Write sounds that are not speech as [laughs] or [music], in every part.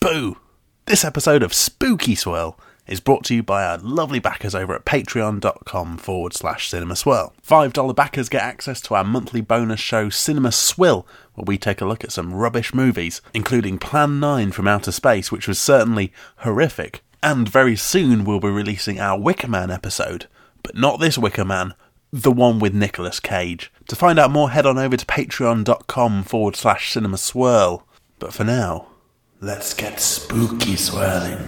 Boo! This episode of Spooky Swirl is brought to you by our lovely backers over at patreon.com forward slash cinema swirl. $5 backers get access to our monthly bonus show Cinema Swill, where we take a look at some rubbish movies, including Plan 9 from Outer Space, which was certainly horrific. And very soon we'll be releasing our Wicker Man episode, but not this Wicker Man, the one with Nicolas Cage. To find out more, head on over to patreon.com forward slash cinema swirl. But for now, let's get spooky swirling.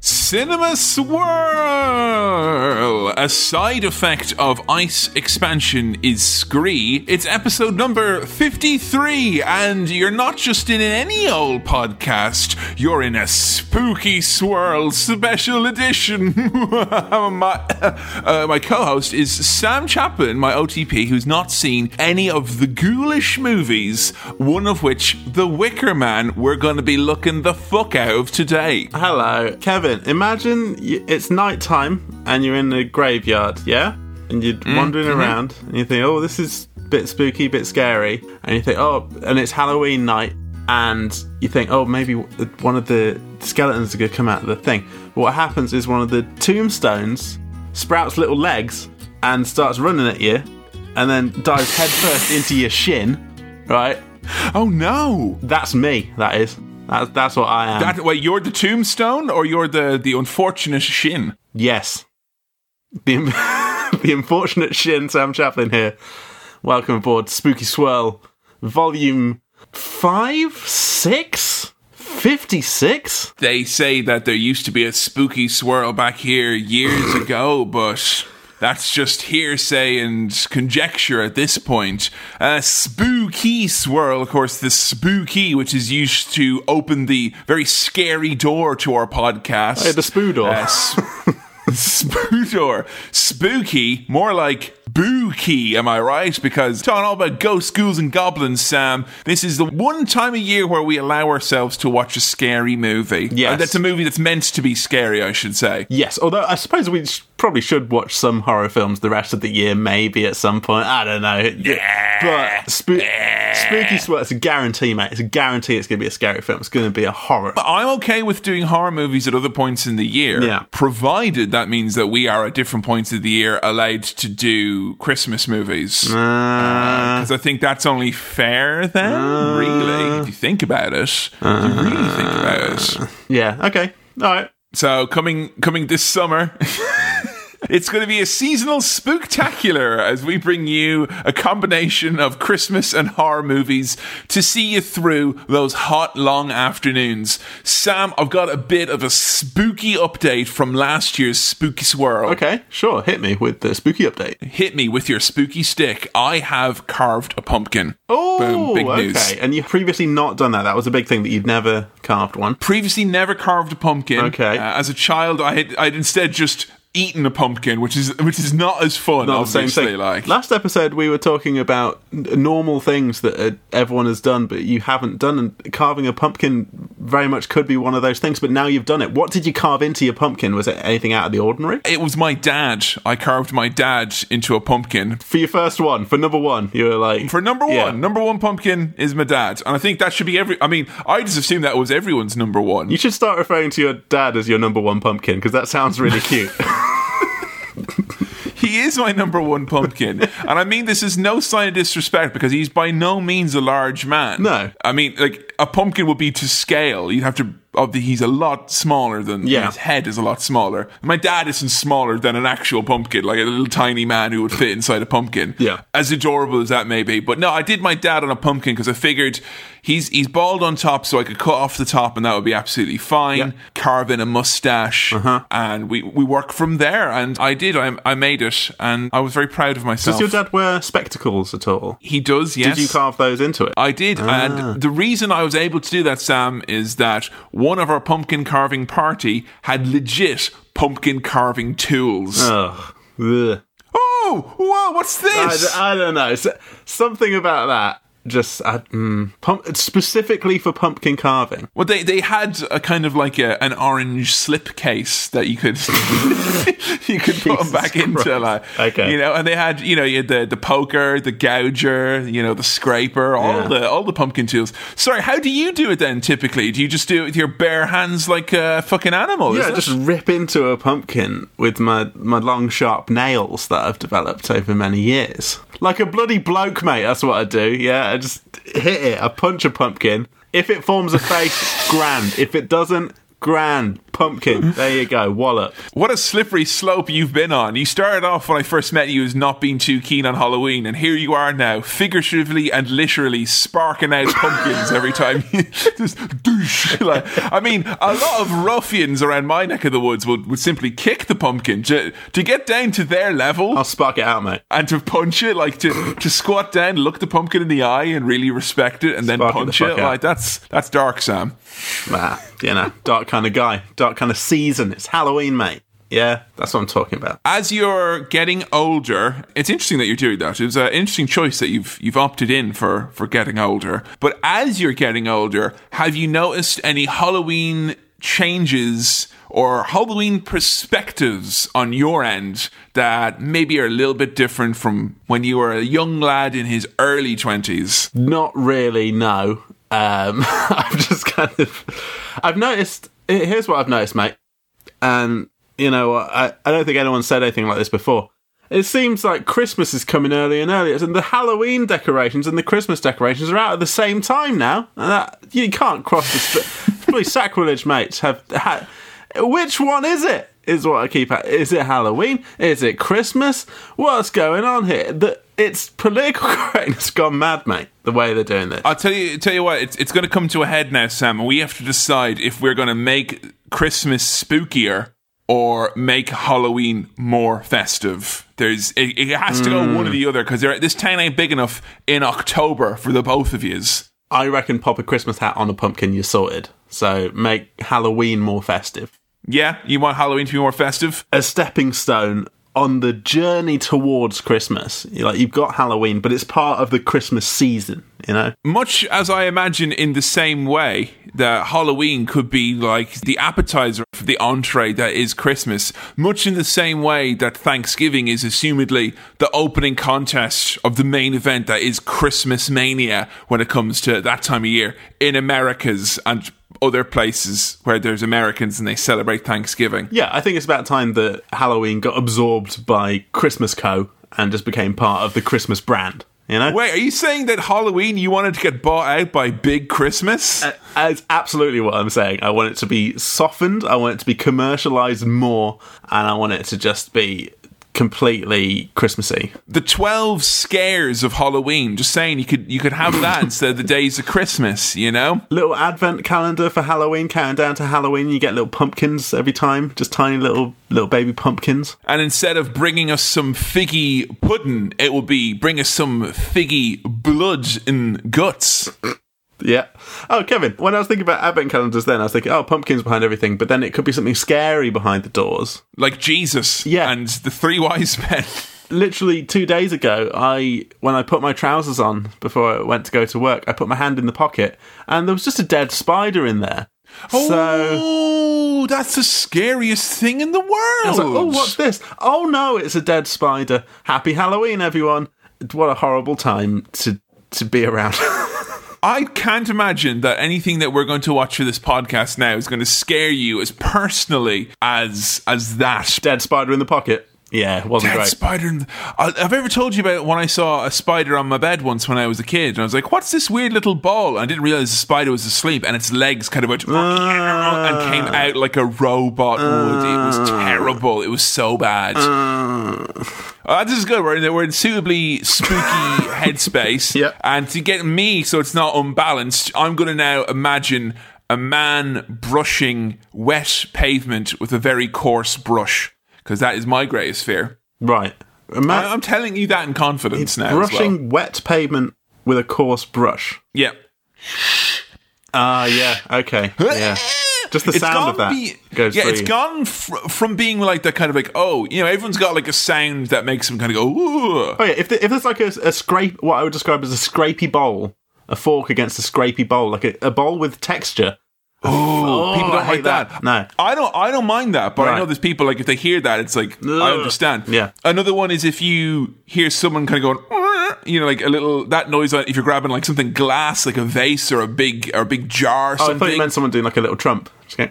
Cinema Swirl! A side effect of ice expansion is scree. It's episode number 53, and you're not just in any old podcast, you're in a spooky swirl special edition. [laughs] my uh, my co host is Sam Chapman, my OTP, who's not seen any of the ghoulish movies, one of which, The Wicker Man, we're going to be looking the fuck out of today. Hello, Kevin. Imagine it's night time and you're in the graveyard, yeah? And you're mm-hmm. wandering mm-hmm. around and you think, oh, this is a bit spooky, a bit scary. And you think, oh, and it's Halloween night and you think, oh, maybe one of the skeletons are going to come out of the thing. What happens is one of the tombstones sprouts little legs and starts running at you and then dives headfirst into your shin, right? Oh no! That's me, that is. That's, that's what I am. That, wait, you're the tombstone or you're the, the unfortunate shin? Yes. The, [laughs] the unfortunate Shin Sam Chaplin here. Welcome aboard Spooky Swirl, volume 5? 6? 56? They say that there used to be a spooky swirl back here years [coughs] ago, but that's just hearsay and conjecture at this point. A spooky swirl, of course, the spooky, which is used to open the very scary door to our podcast. Hey, the spoo door. Uh, s- [laughs] [laughs] spoo. Spooky, more like spooky, am I right? Because talking all about ghosts, ghouls, and goblins, Sam, this is the one time a year where we allow ourselves to watch a scary movie. Yes. Uh, that's a movie that's meant to be scary, I should say. Yes, although I suppose we sh- probably should watch some horror films the rest of the year, maybe at some point. I don't know. Yeah. But spoo- Spooky Swirl, it's a guarantee, mate. It's a guarantee it's going to be a scary film. It's going to be a horror. But I'm okay with doing horror movies at other points in the year, Yeah. provided that means that we are at different points of the year allowed to do Christmas movies. Uh, uh Because I think that's only fair then, uh, really, if you think about it. if you uh, really think about it. yeah, okay. All right. So coming coming this summer. [laughs] It's going to be a seasonal spooktacular as we bring you a combination of Christmas and horror movies to see you through those hot, long afternoons. Sam, I've got a bit of a spooky update from last year's Spooky Swirl. Okay, sure. Hit me with the spooky update. Hit me with your spooky stick. I have carved a pumpkin. Oh, Boom, big okay. news. And you've previously not done that. That was a big thing that you'd never carved one. previously never carved a pumpkin. Okay. Uh, as a child, I had I'd instead just eaten a pumpkin, which is which is not as fun. Not the same obviously, thing. like Last episode, we were talking about normal things that uh, everyone has done, but you haven't done. And carving a pumpkin very much could be one of those things. But now you've done it. What did you carve into your pumpkin? Was it anything out of the ordinary? it was my dad. I carved my dad into a pumpkin. For your first one, for number one, you were like, For number one, Yeah. number one pumpkin is my dad, and I think that should be every. I mean, I just assumed that was everyone's number one. You should start referring to your dad as your number one pumpkin because that sounds really cute. [laughs] [laughs] He is my number one pumpkin. and I mean this is no sign of disrespect because he's by no means a large man. No. I mean, like, a pumpkin would be to scale. You'd have to. The, he's a lot smaller than. Yeah. His head is a lot smaller. My dad isn't smaller than an actual pumpkin, like a little tiny man who would fit inside a pumpkin. Yeah. As adorable as that may be. But no, I did my dad on a pumpkin because I figured he's he's bald on top, so I could cut off the top and that would be absolutely fine. Yeah. Carve in a mustache. And we, we work from there. And I did. I, I made it. And I was very proud of myself. Does your dad wear spectacles at all? He does, yes. Did you carve those into it? I did. Ah. And the reason I was able to do that, Sam, is that one of our pumpkin carving party had legit pumpkin carving tools. Ugh. Ugh. whoa, whoa, what's this? I, I don't know. So, something about that just I, mm, pump, specifically for pumpkin carving. Well, they, they had a kind of like a, an orange slip case that you could [laughs] you could put them back into, like Okay. you know, and they had you know you had the the poker, the gouger, you know, the scraper, all Yeah. the all the pumpkin tools. Sorry, how do you do it then? Typically, do you just do it with your bare hands like a fucking animal? Yeah, is it? just rip into a pumpkin with my, my long sharp nails that I've developed over many years. Like a bloody bloke, mate. That's what I do. Yeah, I just hit it. I punch a pumpkin. If it forms a face, [laughs] grand. If it doesn't, grand. Pumpkin. [laughs] There you go. Wallop. What a slippery slope you've been on. You started off when I first met you as not being too keen on Halloween, and here you are now, figuratively and literally sparking out [laughs] pumpkins every time you [laughs] just douche. Like, I mean, a lot of ruffians around my neck of the woods would, would simply kick the pumpkin to, to get down to their level I'll spark it out, mate. and to punch it, like to, to squat down, look the pumpkin in the eye and really respect it and then Spark it the punch it. out. Like that's that's dark, Sam. Nah, you know, dark kind of guy. Dark kind of season. It's Halloween, mate. Yeah, that's what I'm talking about. as you're getting older, it's interesting that you're doing that. It was an interesting choice that you've you've opted in for for getting older. But as you're getting older, have you noticed any Halloween changes or Halloween perspectives on your end that maybe are a little bit different from when you were a young lad in his early twenties? Not really, no. Um, [laughs] I've just kind of, I've noticed. Here's what I've noticed, mate. And you know, I, I don't think anyone said anything like this before. It seems like Christmas is coming earlier and earlier, and the Halloween decorations and the Christmas decorations are out at the same time now. And that, you can't cross the. Sp- it's probably sacrilege, mates. Have ha, which one is it? Is what I keep. at. Is it Halloween? Is it Christmas? What's going on here? The, it's political [laughs] correctness gone mad, mate. The way they're doing this. I'll tell you, tell you what, it's, it's going to come to a head now, Sam, and we have to decide if we're going to make Christmas spookier or make Halloween more festive. There's, it, it has to go hmm. one or the other because this town ain't big enough in October for the both of yous. I reckon pop a Christmas hat on a pumpkin, you're sorted. So make Halloween more festive. Yeah, you want Halloween to be more festive? A stepping stone on the journey towards Christmas. Like you've got Halloween, but it's part of the Christmas season. You know. Much as I imagine, in the same way that Halloween could be like the appetizer for the entree that is Christmas, much in the same way that Thanksgiving is assumedly the opening contest of the main event that is Christmas mania when it comes to that time of year in Americas and other places where there's Americans and they celebrate Thanksgiving. Yeah, I think it's about time that Halloween got absorbed by Christmas Co. and just became part of the Christmas brand. You know. Wait, are you saying that Halloween you wanted to get bought out by Big Christmas? Uh, that's absolutely what I'm saying. I want it to be softened. I want it to be commercialized more, and I want it to just be completely Christmassy. the 12 scares of Halloween. Just saying you could you could have that instead of the days of Christmas, you know? Little advent calendar for Halloween, counting down to Halloween. You get little pumpkins every time, just tiny little little baby pumpkins. And instead of bringing us some figgy pudding, it will be bring us some figgy blood and guts. Yeah. Oh, Kevin, when I was thinking about advent calendars, then I was thinking, oh, pumpkins behind everything, but then it could be something scary behind the doors. Like Jesus Yeah. and the three wise men. [laughs] literally two days ago, I when I put my trousers on before I went to go to work, I put my hand in the pocket and there was just a dead spider in there. So oh, that's the scariest thing in the world. I was like, "Oh, what's this? Oh no, it's a dead spider! Happy Halloween, everyone! What a horrible time to to be around." [laughs] I can't imagine that anything that we're going to watch for this podcast now is going to scare you as personally as as that. dead spider in the pocket. Yeah, it wasn't Dead great. spider. In the, I, have ever told you about when I saw a spider on my bed once when I was a kid? And I was like, "What's this weird little ball?" I didn't realize the spider was asleep, and its legs kind of went ah. and came out like a robot would. It was ah. terrible. It was so bad. Ah. Uh, this is good. We're in, we're in suitably spooky [laughs] headspace. Yep. And to get me so it's not unbalanced, I'm going to now imagine a man brushing wet pavement with a very coarse brush because that is my greatest fear. right. I, Ima- I'm telling you that in confidence now. as well. brushing wet pavement with a coarse brush. Yeah. Ah, yeah. Okay. Yeah. Just the it's sound of that be- goes yeah, through it's gone fr- from being like that kind of like oh, you know, everyone's got like a sound that makes them kind of go ooh. Oh yeah, if, the, if there's like a, a scrape, what I would describe as a scrapey bowl, a fork against a scrapey bowl, like a, a bowl with texture. Oh, people don't hate like that. No. I don't. I don't mind that, but I know there's people like if they hear that, it's like I understand. Yeah. Another one is if you hear someone kind of going, you know, like a little that noise. If you're grabbing like something glass, like a vase or a big or a big jar, or Oh, I something. thought you meant someone doing like a little trump. [laughs]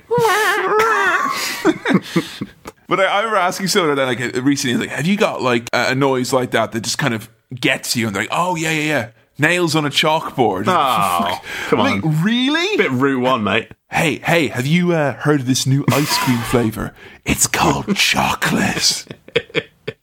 But I, I remember asking someone that like recently, like, have you got like a, a noise like that that just kind of gets you? And they're like, oh yeah, yeah, yeah, nails on a chalkboard. Oh, [laughs] come Like, on. really? Bit Route 1, mate. Hey, hey, have you uh, heard of this new ice cream flavor? It's called [laughs] chocolate.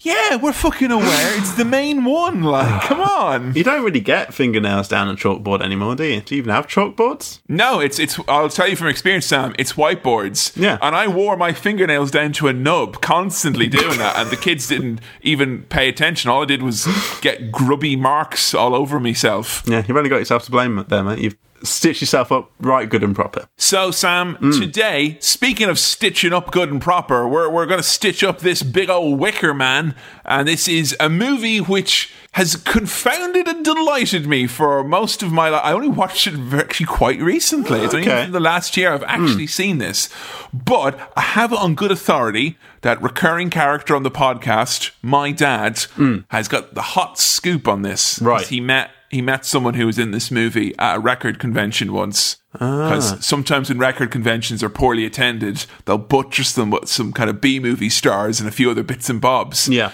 Yeah, we're fucking aware. It's the main one. Like, [sighs] come on. You don't really get fingernails down a chalkboard anymore, do you? Do you even have chalkboards? No, it's it's. I'll tell you from experience, Sam. It's whiteboards. Yeah. and I wore my fingernails down to a nub, constantly doing that, and the kids didn't even pay attention. All I did was get grubby marks all over myself. Yeah, you've only got yourself to blame there, mate. You've stitched yourself up right good and proper. So, Sam, Hmm. today, speaking of stitching up good and proper, we're, we're going to stitch up this big old Wicker Man. And this is a movie which has confounded and delighted me for most of my life. I only watched it actually quite recently. It's only Okay. In the last year I've actually seen this. But I have it on good authority that recurring character on the podcast, my dad, has got the hot scoop on this. Right. He met he met someone who was in this movie at a record convention once. Ah. Because sometimes when record conventions are poorly attended, they'll buttress them with some kind of B movie stars and a few other bits and bobs. Yeah.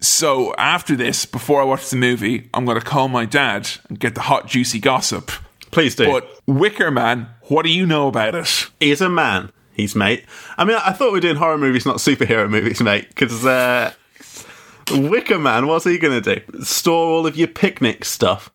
So after this, before I watch the movie, I'm going to call my dad and get the hot, juicy gossip. Please do. But Wicker Man, what do you know about it? He's a man. He's mate. I mean, I thought we were doing horror movies, not superhero movies, mate. Because uh, Wicker Man, what's he going to do? Store all of your picnic stuff.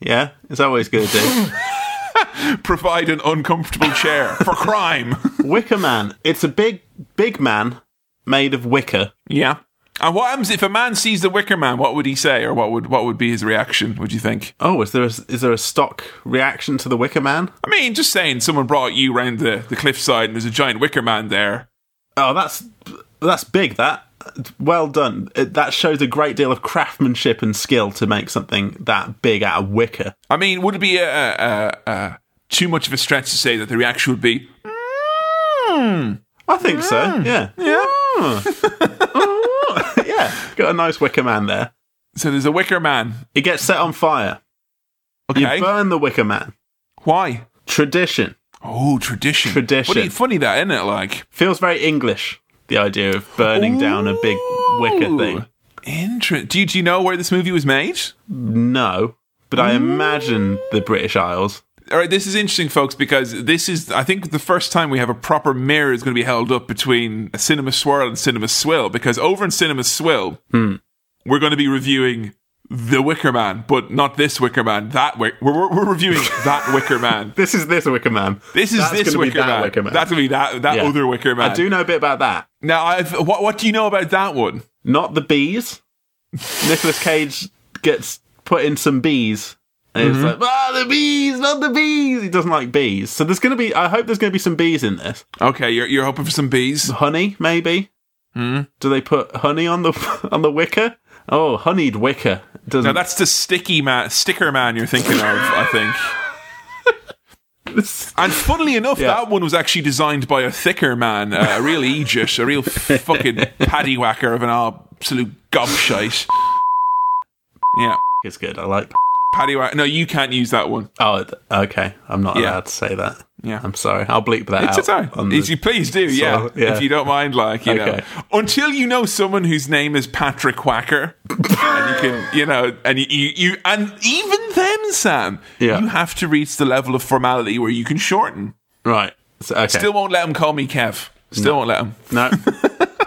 Yeah, is that what he's going eh? [laughs] to do? Provide an uncomfortable chair for crime. [laughs] wicker Man. It's a big, big man made of wicker. yeah. And what happens if a man sees the Wicker Man? What would he say, or what would what would be his reaction? Would you think? Oh, is there a, is there a stock reaction to the Wicker Man? I mean, just saying, someone brought you round the, the cliffside and there's a giant Wicker Man there. Oh, that's that's big. That well done. It, that shows a great deal of craftsmanship and skill to make something that big out of wicker. I mean, would it be a, a, a, too much of a stretch to say that the reaction would be, hmm. I think so. Hmm. Yeah. yeah? Oh, [laughs] yeah. Got a nice wicker man there. So there's a Wicker Man. It gets set on fire. You Okay. burn the wicker man. Why? Tradition Oh, tradition. Tradition. Funny, funny that, isn't it? Like, feels very English. The idea of burning down a big wicker thing. Inter- do, you, do you know where this movie was made? No, but I imagine the British Isles. All right, this is interesting, folks, because this is, I think, the first time we have a proper mirror is going to be held up between Cinema Swirl and Cinema Swill. Because over in Cinema Swill, Hmm. we're going to be reviewing The Wicker Man, but not this Wicker Man. That Wick- we're, we're, we're reviewing [laughs] that Wicker Man. This is this wicker man. This is That's this gonna Wicker that man. wicker man. That's going to be that that Yeah. other Wicker Man. I do know a bit about that. Now, I've, what what do you know about that one? Not the bees. [laughs] Nicolas Cage gets put in some bees. And Mm-hmm. it's like, ah, the bees, not the bees. He doesn't like bees. So there's going to be, I hope there's going to be some bees in this. Okay, you're you're hoping for some bees. Honey, maybe? Hmm? Do they put honey on the [laughs] on the wicker? Oh, honeyed wicker. Doesn't Now that's the sticky man, sticker man you're thinking of, I think. [laughs] And funnily enough, Yeah. that one was actually designed by a thicker man, uh, a real Aegis, a real fucking [laughs] paddywhacker of an absolute gobshite. Yeah, It's good. I like. Paddywhacker. No, you can't use that one. Oh, okay. I'm not Yeah. allowed to say that. Yeah. I'm sorry. I'll bleep that It's out. a time. the- If you please do, yeah. So, yeah. If you don't mind, like you know, until you know someone whose name is Patrick Quacker, and you can, you know, and you, you, you and even then, Sam, Yeah. you have to reach the level of formality where you can shorten. right. So, okay. Still won't let him call me Kev. Still won't let him. no. [laughs]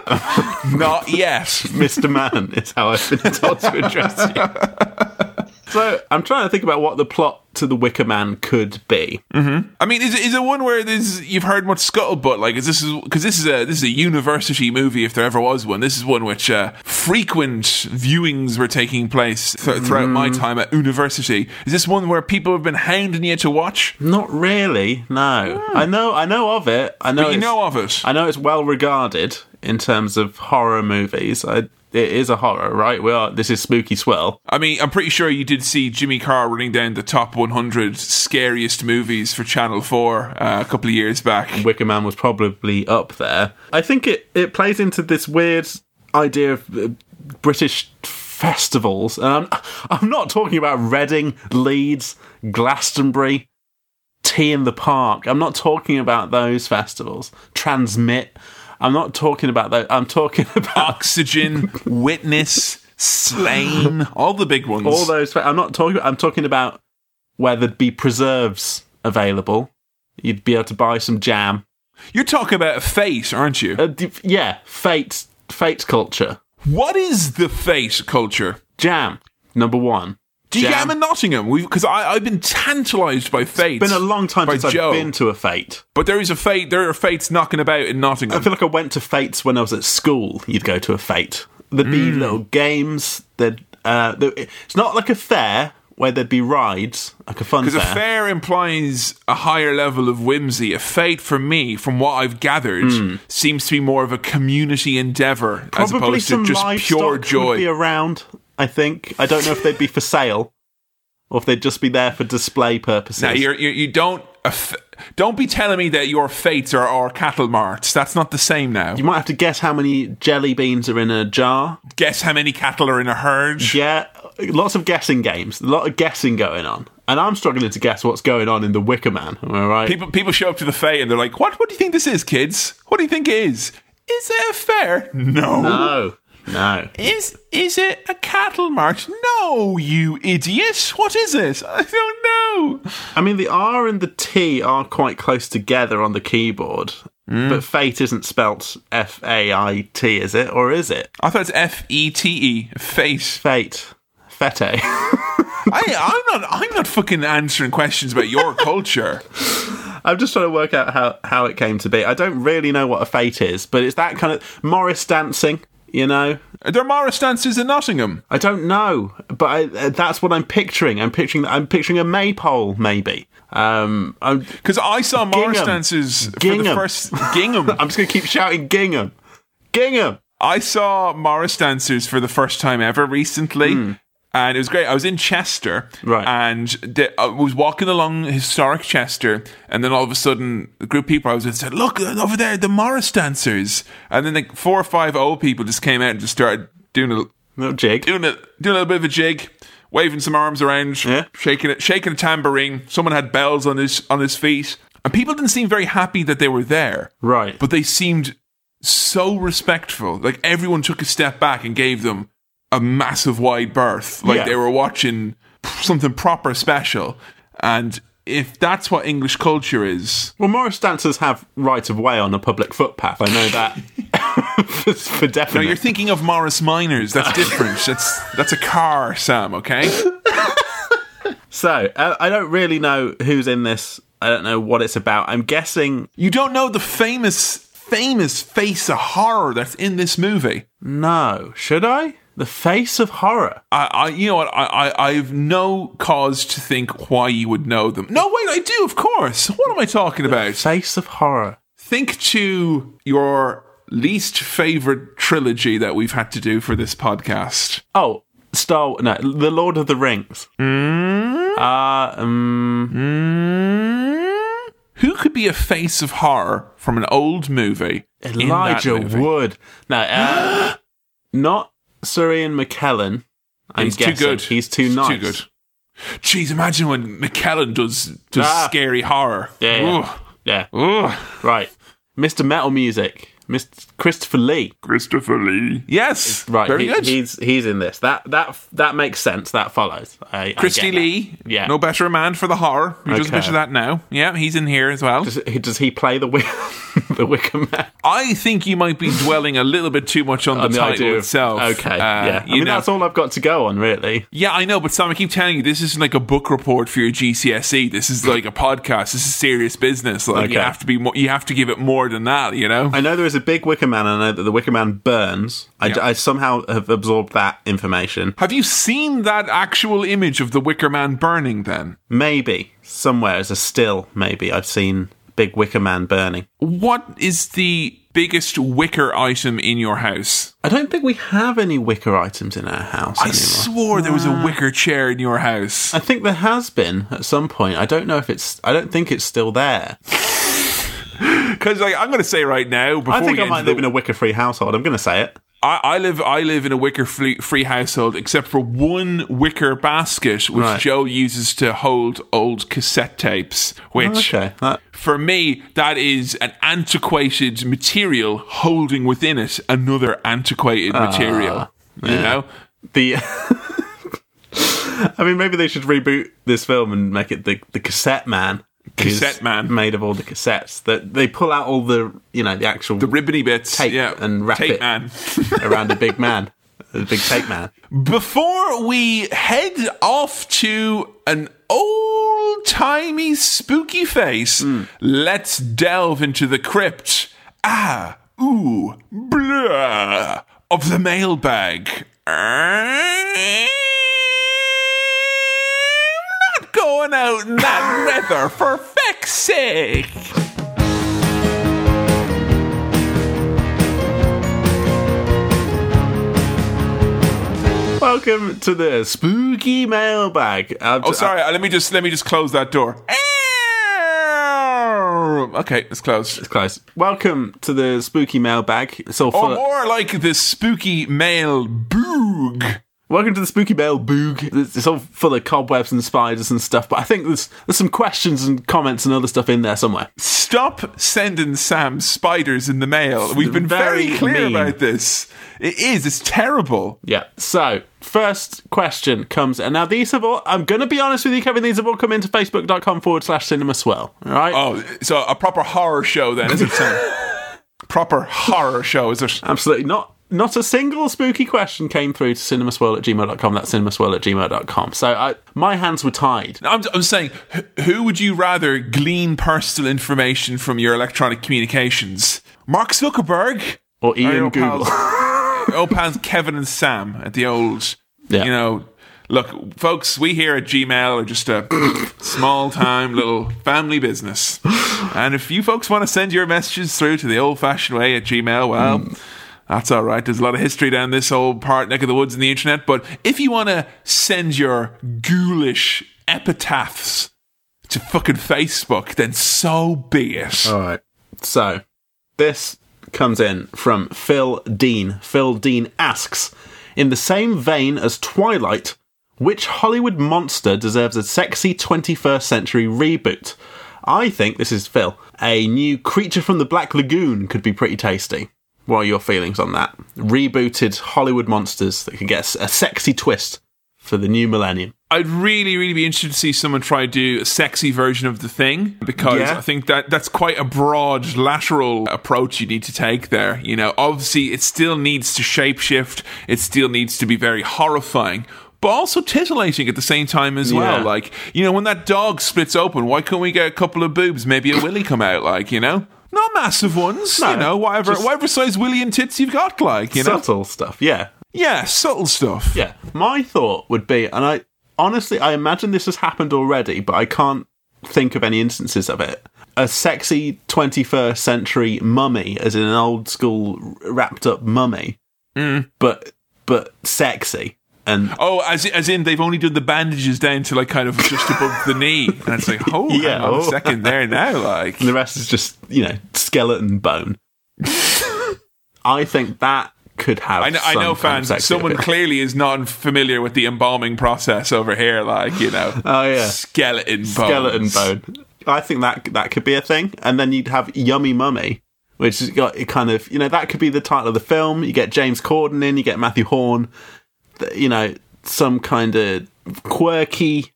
[laughs] Not yet. Mr. Man is how I've been told to address you. [laughs] So I'm trying to think about what the plot to the Wicker Man could be. I mean, is it, is it one where there's you've heard much scuttlebutt? Like, is this is because this is a this is a university movie if there ever was one. This is one which uh, frequent viewings were taking place th- throughout my Mm. time at university. Is this one where people have been hounding you to watch? Not really. No, I know. I know of it. I know. But you know of it. I know it's well regarded in terms of horror movies. I, it is a horror, right? We are. This is spooky swirl. I mean, I'm pretty sure you did see Jimmy Carr running down the top 100 scariest movies for Channel 4 uh, a couple of years back. Wicker Man was probably up there. I think it, it plays into this weird idea of uh, British festivals. And I'm, [laughs] I'm not talking about Reading, Leeds, Glastonbury, T in the Park. I'm not talking about those festivals. TRNSMT. I'm not talking about that. I'm talking [laughs] about Oxegen, Witnness, Slane, all the big ones. all those. I'm not talking. I'm talking about where there'd be preserves available. You'd be able to buy some jam. You're talking about fete, aren't you? Uh, yeah, fete, fete culture. What is the fete culture? Jam, number one. Do you Jam. get them in Nottingham? Because I've been tantalised by fate. It's been a long time since Joe. I've been to a fete. But there is a fete. There are fetes knocking about in Nottingham. I feel like I went to fetes when I was at school. You'd go to a fete. There'd be Hmm. little games. There'd, uh, there, it's not like a fair where there'd be rides, like a fun Because a fair implies a higher level of whimsy. A fete, for me, from what I've gathered, seems to be more of a community endeavour as. Opposed to just pure would joy. be around. I think. I don't know if they'd be for sale or if they'd just be there for display purposes. Now you're, you're you don't uh, don't be telling me that your fetes are, are cattle marts. That's not the same now. you might have to guess how many jelly beans are in a jar. Guess how many cattle are in a herd. Yeah, lots of guessing games. A lot of guessing going on. And I'm struggling to guess what's going on in the Wicker Man. Am I right? People people show up to the fete and they're like, "What? What do you think this is, kids? What do you think it is? Is it a fair? No. no, no. Is is it a cattle march? No, you idiot. What is it? I don't know. I mean, the R and the T are quite close together on the keyboard, hmm. but fate isn't spelt F A I T, is it? Or is it? I thought it's F E T E. Fate. Fate. Fete. [laughs] I I'm not I'm not fucking answering questions about your [laughs] culture. I'm just trying to work out how, how it came to be. I don't really know what a fete is, but it's that kind of Morris dancing, you know? Are there Morris dances in Nottingham? I don't know, but I, uh, that's what I'm picturing. I'm picturing I'm picturing a maypole, maybe. Um, I'm, Because I saw Morris Gingham. dances for the first Gingham. [laughs] I'm just going to keep shouting Gingham. Gingham! I saw Morris dancers for the first time ever recently. And it was great. I was in Chester, Right. And the, I was walking along historic Chester, and then all of a sudden, a group of people I was with said, "Look uh, over there, the Morris dancers!" And then like four or five old people just came out and just started doing a Little jig. doing a doing a little bit of a jig, waving some arms around, Yeah. shaking it, shaking a tambourine. Someone had bells on his on his feet, and people didn't seem very happy that they were there. Right. But they seemed so respectful. Like everyone took a step back and gave them a massive wide berth, like Yeah. they were watching something proper special. And if that's what English culture is, Well, Morris dancers have right of way on a public footpath. I know that [laughs] for, for no, you're thinking of Morris Minors. That's different. that's that's a car, Sam. Okay. so uh, I don't really know who's in this. I don't know what it's about. I'm guessing You don't know the famous, famous face of horror that's in this movie. no. Should I? The face of horror. I, I you know what? I, I, I have no cause to think why you would know them. No, wait, I do, of course. What am I talking about? Face of horror. Think to your least favorite trilogy that we've had to do for this podcast. Oh, Star. No, The Lord of the Rings. Hmm? Uh, um, Who could be a face of horror from an old movie? Elijah movie? Wood. No, uh, [gasps] not Sir Ian McKellen. I'm He's too good. He's too nice. Too good. Jeez, imagine when McKellen does does Ah. scary horror. Yeah, yeah. yeah. Right. Mr. Metal Music. Mr. Christopher Lee. Christopher Lee. Yes. Right. Very he- good. He's he's in this. That that that makes sense. That follows. I, I Christy that. Lee. Yeah. No better man for the horror. You just Okay. mentioned that now. Yeah, he's in here as well. Does, does he play the wi- [laughs] the Wicker Man. I think you might be dwelling a little bit too much on the On the title of- itself. Okay, Uh, yeah. I mean, know- that's all I've got to go on, really. Yeah, I know, but Sam, I keep telling you, this isn't like a book report for your GCSE. This is like a podcast. This is serious business. Like you have to be, more, you have to give it more than that. You know. I know there is a big Wicker Man, and I know that the Wicker Man burns. I, Yeah. I somehow have absorbed that information. Have you seen that actual image of the Wicker Man burning? Then Maybe somewhere as a still, maybe I've seen big Wicker Man burning. what is the biggest wicker item in your house? I don't think we have any wicker items in our house I anymore. swore there was a wicker chair in your house. I think there has been at some point. I don't know if it's. I don't think it's still there. [laughs] [laughs] Because like I'm going to say right now, before I think I might live the- in a wicker-free household. I'm going to say it. I, I live I live in a wicker free, free household, except for one wicker basket which Right. Joe uses to hold old cassette tapes. Which, oh, Okay, that- for me, that is an antiquated material holding within it another antiquated ah, material. You know, The. [laughs] I mean, maybe they should reboot this film and make it the the cassette man. Cassette man. made of all the cassettes. That they pull out all the you know the actual the ribbony bits, Tape yeah, and wrap tape it. man. [laughs] around a big man, a big tape man. Before we head off to an old timey spooky face, let's delve into the crypt. Ah, ooh, blah of the mailbag. Going out in that [laughs] weather for feck's sake. Welcome to the spooky mailbag. Uh, Oh, sorry. uh, Let me just let me just close that door. Okay, it's closed. It's close. Welcome to the spooky mailbag. It's all Or more like the spooky mail boog. Welcome to the spooky mail boog. It's all full of cobwebs and spiders and stuff. But I think there's there's some questions and comments and other stuff in there somewhere. Stop sending Sam spiders in the mail. We've been very, Very clear mean. about this. It is. It's terrible. Yeah. So first question comes, and now these have all. I'm going to be honest with you, Kevin. These have all come into Facebook.com forward slash Cinema Swell. All right. Oh, so a proper horror show then, is it, [laughs] proper horror show, is it? Absolutely not. Not a single spooky question came through to cinemaswirl at gmail.com. That's cinemaswirl at gmail.com. So I, my hands were tied. I'm, I'm saying, who would you rather glean personal information from your electronic communications? Mark Zuckerberg Or Or Ian your Google. pals- [laughs] old pals Kevin and Sam at the old, Yeah. you know. Look, folks, we here at Gmail are just a [coughs] small time little family business. And if you folks want to send your messages through to the old fashioned way at Gmail, well, hmm. That's all right. There's a lot of history down this old part, neck of the woods in the internet. But if you want to send your ghoulish epitaphs to fucking Facebook, then so be it. All right. So this comes in from Phil Dean. Phil Dean asks, in the same vein as Twilight, which Hollywood monster deserves a sexy 21st century reboot? I think this is Phil. A new Creature from the Black Lagoon could be pretty tasty. What are your feelings on that? Rebooted Hollywood monsters that can get a sexy twist for the new millennium. I'd really, really be interested to see someone try to do a sexy version of the thing because Yeah. I think that that's quite a broad lateral approach you need to take there. You know, obviously it still needs to shapeshift, it still needs to be very horrifying. But also titillating at the same time as well. Like, you know, when that dog splits open, why couldn't we get a couple of boobs? Maybe a willy come out, like, you know? Not massive ones, No, you know, whatever just- whatever size willy and tits you've got, like, you know? Subtle stuff, yeah. Yeah, subtle stuff. Yeah, my thought would be, and I honestly, I imagine this has happened already, but I can't think of any instances of it. A sexy 21st century mummy, as in an old school wrapped up mummy, mm. but but sexy. And Oh, as as in they've only done the bandages down to like kind of just above the knee, and it's like, [laughs] oh, Yeah, on oh. a second there now, like the rest is just, you know, skeleton bone. I think that could have. I know, I know, fans. Someone clearly is not familiar with the embalming process over here, like you know, Oh, yeah. skeleton bones. skeleton bone. I think that that could be a thing, and then you'd have Yummy Mummy, which has got it kind of you know that could be the title of the film. You get James Corden in, you get Mathew Horne, you know some kind of quirky,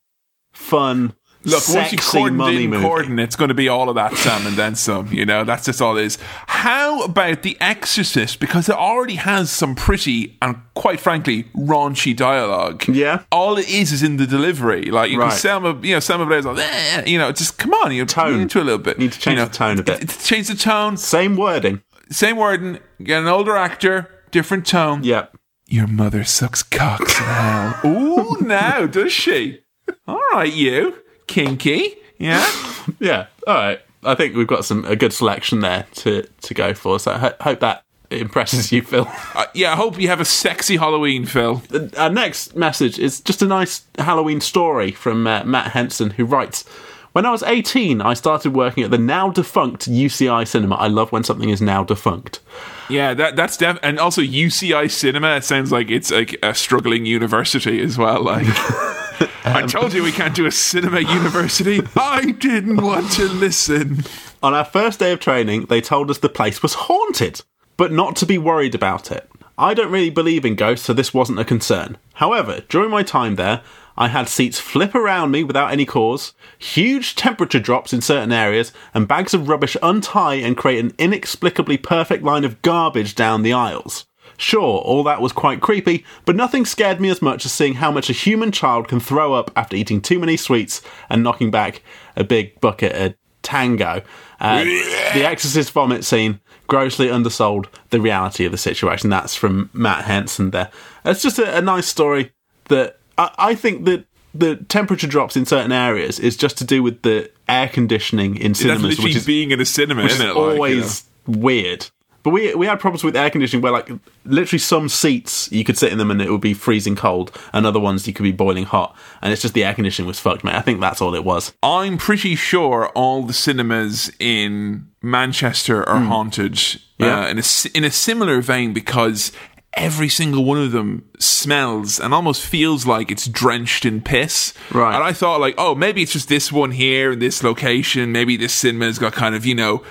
fun Look, once sexy money in it's going to be all of that Sam and then some. You know, that's just all it is. How about The Exorcist? Because it already has some pretty and quite frankly raunchy dialogue. Yeah. all it is is in the delivery. Like you Right. can Selma, you know, Selma Blair's like, "Eh," you know, just come on, you Tone. into a little bit. Need to change you know. the tone a bit. It- it- change the tone. Same wording. Same wording. Get an older actor, different tone. Yep. Your mother sucks cocks now. [laughs] Ooh, now does she? All right, you kinky, yeah. [laughs] Yeah. All right. I think we've got some a good selection there to to go for. So I ho- hope that impresses you, Phil. [laughs] Uh, yeah, I hope you have a sexy Halloween, Phil. Our next message is just a nice Halloween story from uh, Matt Henson, who writes. When I was 18, I started working at the now defunct UCI cinema. I love when something is now defunct. Yeah, that that's def- and also UCI Cinema. It sounds like it's like a struggling university as well. Like [laughs] I told you, we can't do a cinema university. I didn't want to listen. On our first day of training, they told us the place was haunted, but not to be worried about it. I don't really believe in ghosts, so this wasn't a concern. However, during my time there, I had seats flip around me without any cause, huge temperature drops in certain areas, and bags of rubbish untie and create an inexplicably perfect line of garbage down the aisles. Sure, all that was quite creepy, but nothing scared me as much as seeing how much a human child can throw up after eating too many sweets and knocking back a big bucket of tango. Uh, the Exorcist vomit scene grossly undersold the reality of the situation. That's from Matt Henson there. It's just a, a nice story that I, I think that the temperature drops in certain areas is just to do with the air conditioning in cinemas, which is being in a cinema, which isn't is it? Like, you know? always weird. But we we had problems with air conditioning where like literally some seats you could sit in them and it would be freezing cold, and other ones you could be boiling hot, and it's just the air conditioning was fucked, mate. I think that's all it was. I'm pretty sure all the cinemas in Manchester are haunted Yeah. uh, in a in a similar vein because every single one of them smells and almost feels like it's drenched in piss. Right. And I thought like, oh, maybe it's just this one here in this location. Maybe this cinema's got kind of you know.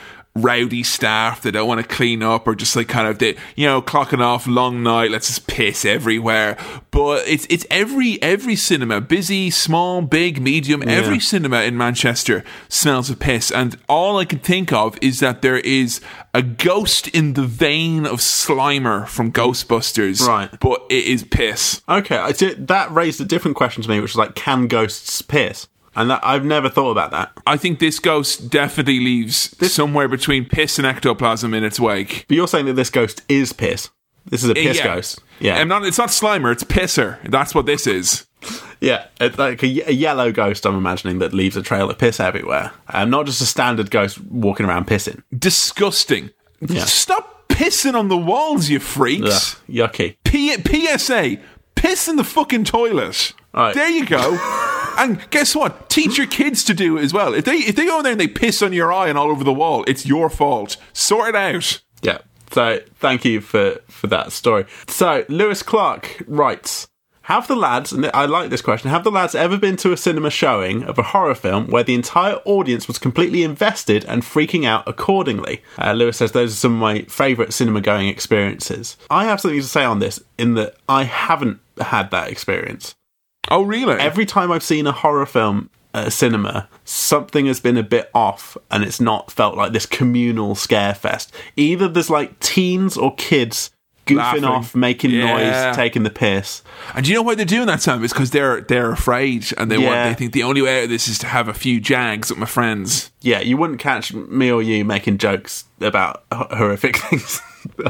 Rowdy staff that don't want to clean up or just like kind of they you know clocking off long night let's just piss everywhere but it's it's every every cinema busy small big medium every cinema in Manchester smells of piss, and all I can think of is that there is a ghost in the vein of Slimer from Ghostbusters, Right. But it is piss. Okay, I did, that raised a different question to me, which was like, can ghosts piss? And that, I've never thought about that. I think this ghost definitely leaves somewhere between piss and ectoplasm in its wake. But you're saying that this ghost is piss. This is a piss yeah. ghost. Yeah, I'm not, it's not Slimer, it's Pisser. That's what this is. yeah, it's like a, a yellow ghost. I'm imagining that leaves a trail of piss everywhere. Um, not just a standard ghost walking around pissing. Disgusting. Stop pissing on the walls, you Ugh, freaks. yucky. P- PSA, piss in the fucking toilet. Right. There you go. [laughs] and guess what? Teach your kids to do it as well. If they if they go in there and they piss on your eye and all over the wall, it's your fault. Sort it out. Yeah. So thank you for for that story. So Lewis Clark writes. Have the lads, and I like this question, have the lads ever been to a cinema showing of a horror film where the entire audience was completely invested and freaking out accordingly? Uh, Lewis says those are some of my favourite cinema going experiences. I have something to say on this in that I haven't had that experience. Oh really? Every time I've seen a horror film at a cinema, something has been a bit off and it's not felt like this communal scare fest. Either there's like teens or kids goofing Laughing. off, making Yeah. noise, taking the piss. and do you know why they're doing that, Sam? It's because they're they're afraid and they want they think the only way out of this is to have a few jags with my friends. Yeah, you wouldn't catch me or you making jokes about horrific [laughs] things,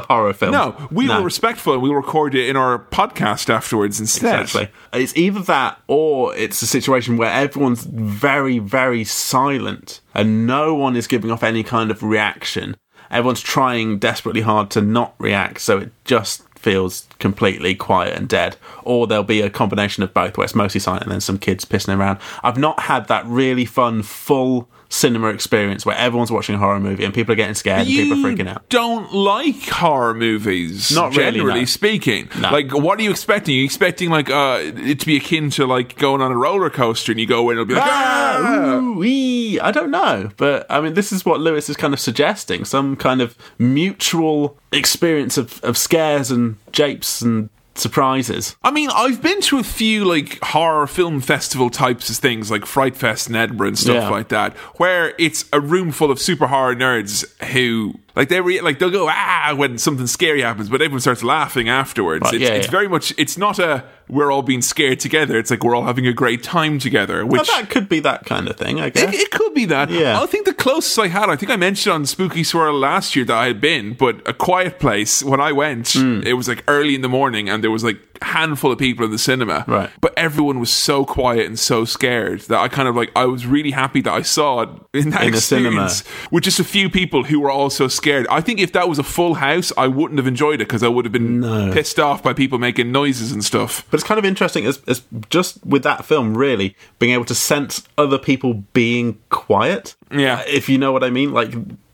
horror films. No, we were respectful and we recorded it in our podcast afterwards instead. Exactly. It's either that or it's a situation where everyone's very, very silent and no one is giving off any kind of reaction. Everyone's trying desperately hard to not react, so it just feels completely quiet and dead. Or there'll be a combination of both where it's mostly silent and then some kids pissing around. I've not had that really fun, full cinema experience where everyone's watching a horror movie and people are getting scared and people are freaking out. don't like horror movies, Not really, generally no. speaking. No. Like, what are you expecting? Are you expecting like uh, it to be akin to like going on a roller coaster and you go in and it'll be like, Ah, ah! ooh. I don't know, but I mean, this is what Lewis is kind of suggesting: some kind of mutual experience of, of scares and japes and surprises. I mean, I've been to a few like horror film festival types of things, like Fright Fest in Edinburgh and stuff Yeah. like that, where it's a room full of super horror nerds who like they re- like they'll go ah when something scary happens, but everyone starts laughing afterwards. Right, it's, yeah, it's yeah. very much it's not a we're all being scared together. It's like we're all having a great time together, Well, which. that could be that kind of thing, I guess. It, it could be that. Yeah. I think the closest I had, I think I mentioned on Spooky Swirl last year that I had been, but a quiet place when I went, Hmm. it was like early in the morning and there was like handful of people in the cinema. Right. But everyone was so quiet and so scared that I kind of like, I was really happy that I saw it in that In the cinema. experience with just a few people who were also scared. I think if that was a full house, I wouldn't have enjoyed it because I would have been No. pissed off by people making noises and stuff. But it's kind of interesting as, as just with that film, really being able to sense other people being quiet. Yeah. if you know what I mean. Like,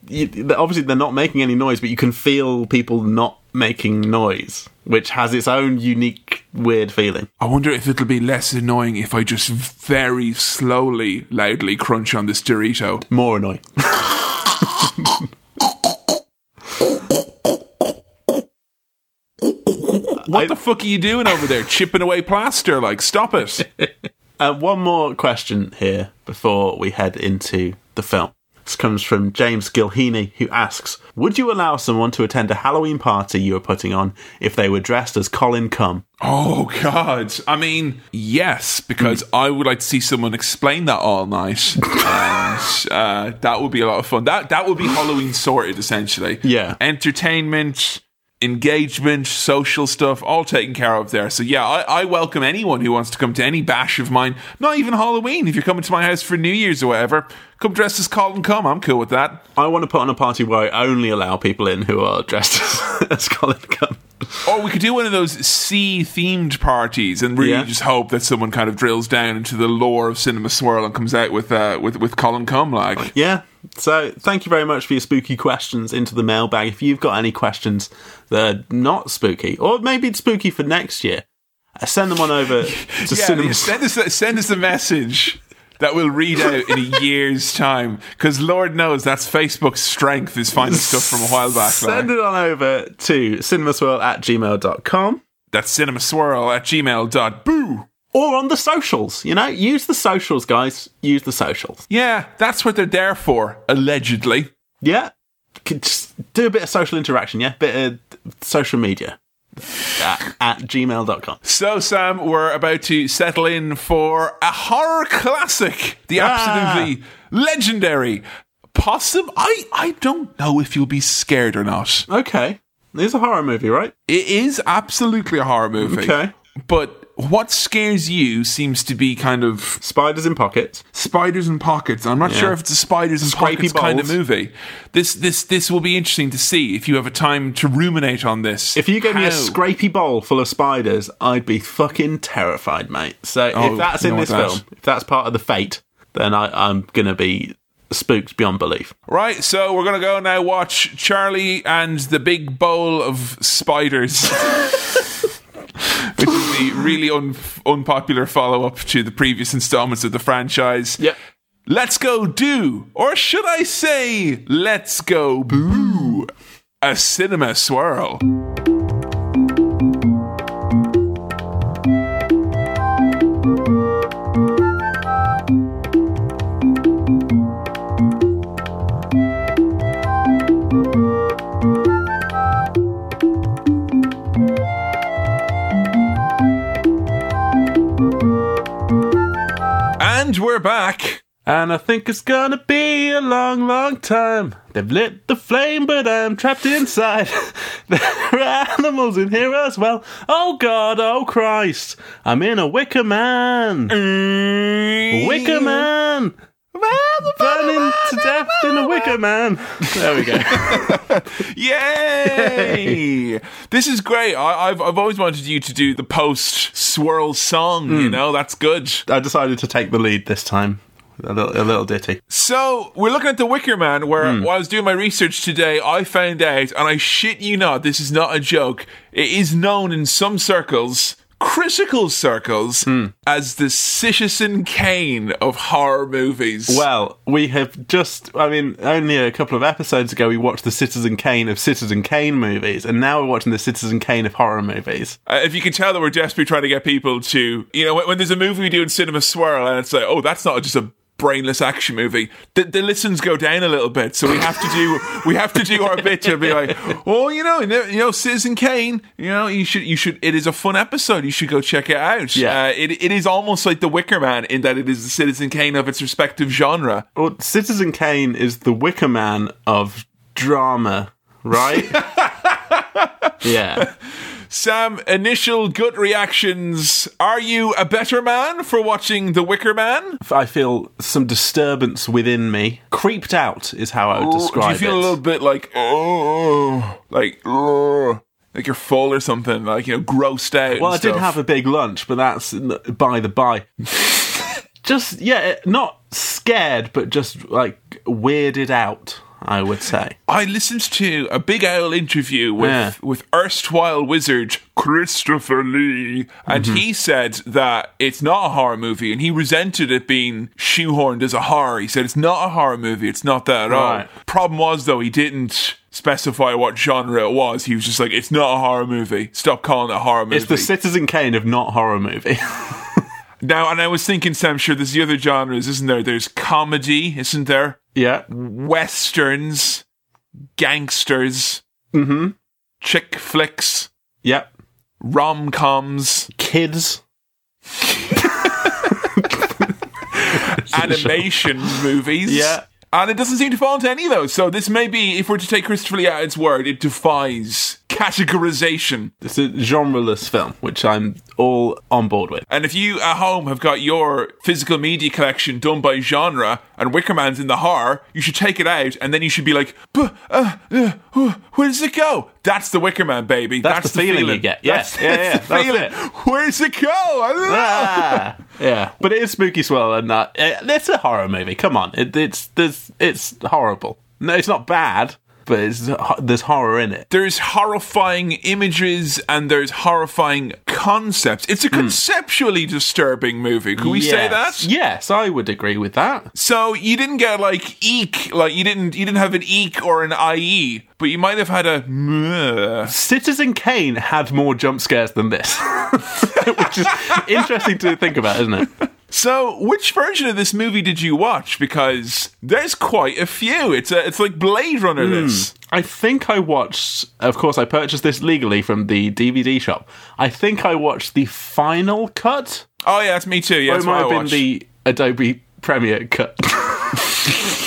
you, obviously they're not making any noise, but you can feel people not making noise, which has its own unique, weird feeling. I wonder if it'll be less annoying if I just very slowly, loudly crunch on this Dorito. More annoying. [laughs] What the fuck are you doing over there? Chipping away plaster? Like, stop it. [laughs] Uh, one more question here before we head into the film. This comes from James Gilheaney, who asks Would you allow someone to attend a Halloween party you were putting on if they were dressed as Colin Cum? Oh, God. I mean, yes, because I would like to see someone explain that all night. [laughs] and uh, that would be a lot of fun. That, that would be Halloween sorted, essentially. Yeah. Entertainment. Engagement, social stuff, all taken care of there. So yeah, I, I welcome anyone who wants to come to any bash of mine. Not even Halloween. If you're coming to my house for New Year's or whatever, come dressed as Colin. Come, I'm cool with that. I want to put on a party where I only allow people in who are dressed as, [laughs] as Colin Cum. Or we could do one of those sea themed parties and really Yeah. just hope that someone kind of drills down into the lore of Cinema Swirl and comes out with uh, with with Colin Cum like. Yeah. So thank you very much for your spooky questions into the mailbag. If you've got any questions that are not spooky, or maybe it's spooky for next year, uh, send them on over [laughs] to Yeah, send us send us a message that we'll read out in a [laughs] year's time because Lord knows that's Facebook's strength is finding stuff from a while back. Send like. it on over to cinemaswirl at gmail.com That's cinemaswirl at gmail.boo. or on the socials. You know, use the socials, guys. Use the socials. Yeah, that's what they're there for, allegedly. Yeah. Just do a bit of social interaction, yeah? Bit of social media at, at gmail.com. So, Sam, we're about to settle in for a horror classic. The Ah. absolutely legendary. Possum. I, I don't know if you'll be scared or not. Okay. It's a horror movie, right? It is absolutely a horror movie. Okay. But what scares you seems to be kind of Spiders in pockets. spiders in pockets. I'm not Yeah. sure if it's a spiders and Scrapey pockets kind of movie. This this this will be interesting to see if you have a time to ruminate on this. If you gave me a How- scrapey bowl full of spiders, I'd be fucking terrified, mate. So Oh, if that's in this that- film, if that's part of the fete, then I, I'm gonna be spooked beyond belief. Right, so we're gonna go now watch Charlie and the Big Bowl of Spiders. [laughs] [laughs] Which is the really un- unpopular follow up to the previous installments of the franchise. Yep. Let's go do, or should I say, let's go boo, a cinema swirl. And we're back. And I think it's gonna be a long, long time. They've lit the flame, but I'm trapped inside. [laughs] there are animals in here as well. Oh God, oh Christ. I'm in a wicker man. Wicker man. Burning to death wicker man. There we go. [laughs] Yay! this is great. I, I've I've always wanted you to do the post swirl song. Hmm. You know, that's good. I decided to take the lead this time. A little, a little ditty. So we're looking at the Wicker Man. Where Hmm. while I was doing my research today, I found out, and I shit you not, this is not a joke. It is known in some circles, critical circles as the Citizen Kane of horror movies. Well, we have just, I mean, only a couple of episodes ago we watched the Citizen Kane of Citizen Kane movies, and now we're watching the Citizen Kane of horror movies. Uh, if you can tell that we're desperately trying to get people to, you know, when, when there's a movie we do in Cinema Swirl and it's like, oh, that's not just a brainless action movie, the, the listens go down a little bit. So we have to do, we have to do our bit to be like, oh, you know, you know, Citizen Kane, you know, you should, you should, it is a fun episode. You should go check it out. Yeah. Uh, it, it is almost like The Wicker Man in that it is the Citizen Kane of its respective genre. Well, Citizen Kane is the Wicker Man of drama, right? [laughs] yeah. Sam, initial gut reactions. Are you a better man for watching The Wicker Man? I feel some disturbance within me. Creeped out is how I would describe it. Do you feel it. a little bit like oh, like oh, like you're full or something, like you know, grossed out? Well, I and did have a big lunch, but that's by the by. [laughs] just yeah, not scared, but just like weirded out. I would say. I listened to a Big Owl interview with Yeah. with erstwhile wizard Christopher Lee, and Mm-hmm. he said that it's not a horror movie, and he resented it being shoehorned as a horror. He said it's not a horror movie. It's not that at all. Problem was though, he didn't specify what genre it was. He was just like, it's not a horror movie. Stop calling it a horror movie. It's the Citizen Kane of not horror movie. [laughs] Now, and I was thinking, Sam, sure, there's the other genres, isn't there? There's comedy, isn't there? Yeah. Westerns, gangsters, Mm-hmm. chick flicks, Yep. rom coms, Kids. [laughs] animation movies. Yeah. And it doesn't seem to fall into any of those. So this may be, if we're to take Christopher Lee at its word, it defies categorization. It's a genreless film, which I'm all on board with. And if you at home have got your physical media collection done by genre and Wickerman's in the horror, you should take it out and then you should be like, "But, uh, uh, where does it go? That's the Wickerman, baby. That's the feeling you get. Yeah, That's, yeah, that's yeah, the that's feeling. it. Where does it go? I don't know. Ah, yeah, [laughs] but it is spooky swirl, and that it's a horror movie. Come on, it, it's there's it's horrible. No, it's not bad, but it's there's horror in it. There's horrifying images and there's horrifying concepts. It's a conceptually disturbing movie. Can we say that? Hmm. Yes. Yes, I would agree with that. So you didn't get like eek, like you didn't you didn't have an eek or an IE, but you might have had a. Citizen Kane had more jump scares than this, [laughs] which is interesting to think about, isn't it? So which version of this movie did you watch? Because there's quite a few. It's a, it's like Blade Runner. Hmm. This. I think I watched. Of course, I purchased this legally from the DVD shop. I think I watched the final cut. Oh yeah, that's me too. Yeah, or that's it might have been watched. the Adobe Premiere cut. [laughs]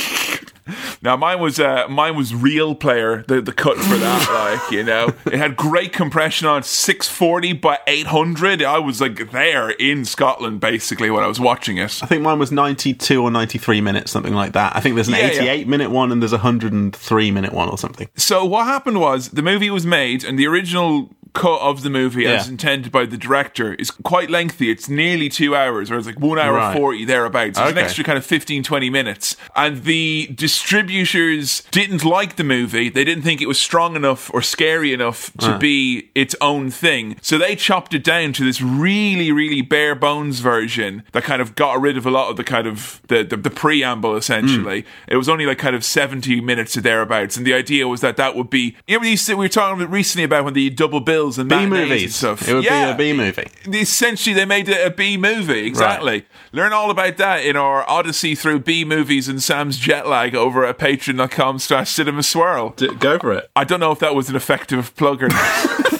Now mine was uh, mine was Real Player, the the cut for that. [laughs] like you know, it had great compression on 640 by 800. I was like there in Scotland basically when I was watching it. I think mine was 92 or 93 minutes, something like that. I think there's an Yeah, yeah. 88 minute one and there's a 103 minute one or something. So what happened was the movie was made, and the original cut of the movie, as intended by the director, is quite lengthy. It's nearly two hours, or it's like one hour Right. forty thereabouts. There's an extra kind of 15, 20 minutes, and the distributors didn't like the movie. They didn't think it was strong enough or scary enough to be its own thing. So they chopped it down to this really, really bare bones version that kind of got rid of a lot of the kind of the the, the preamble. Essentially, Hmm. it was only like kind of seventy minutes or thereabouts, and the idea was that that would be. You know, when you said- we were talking recently about when the double and B movies. stuff. It would yeah, be a B movie. Essentially, they made it a B movie. Exactly. Learn all about that in our odyssey through B movies and Sam's jet lag over at patreon.com slash cinema swirl. Go for it. I don't know if that was an effective plug or not. [laughs]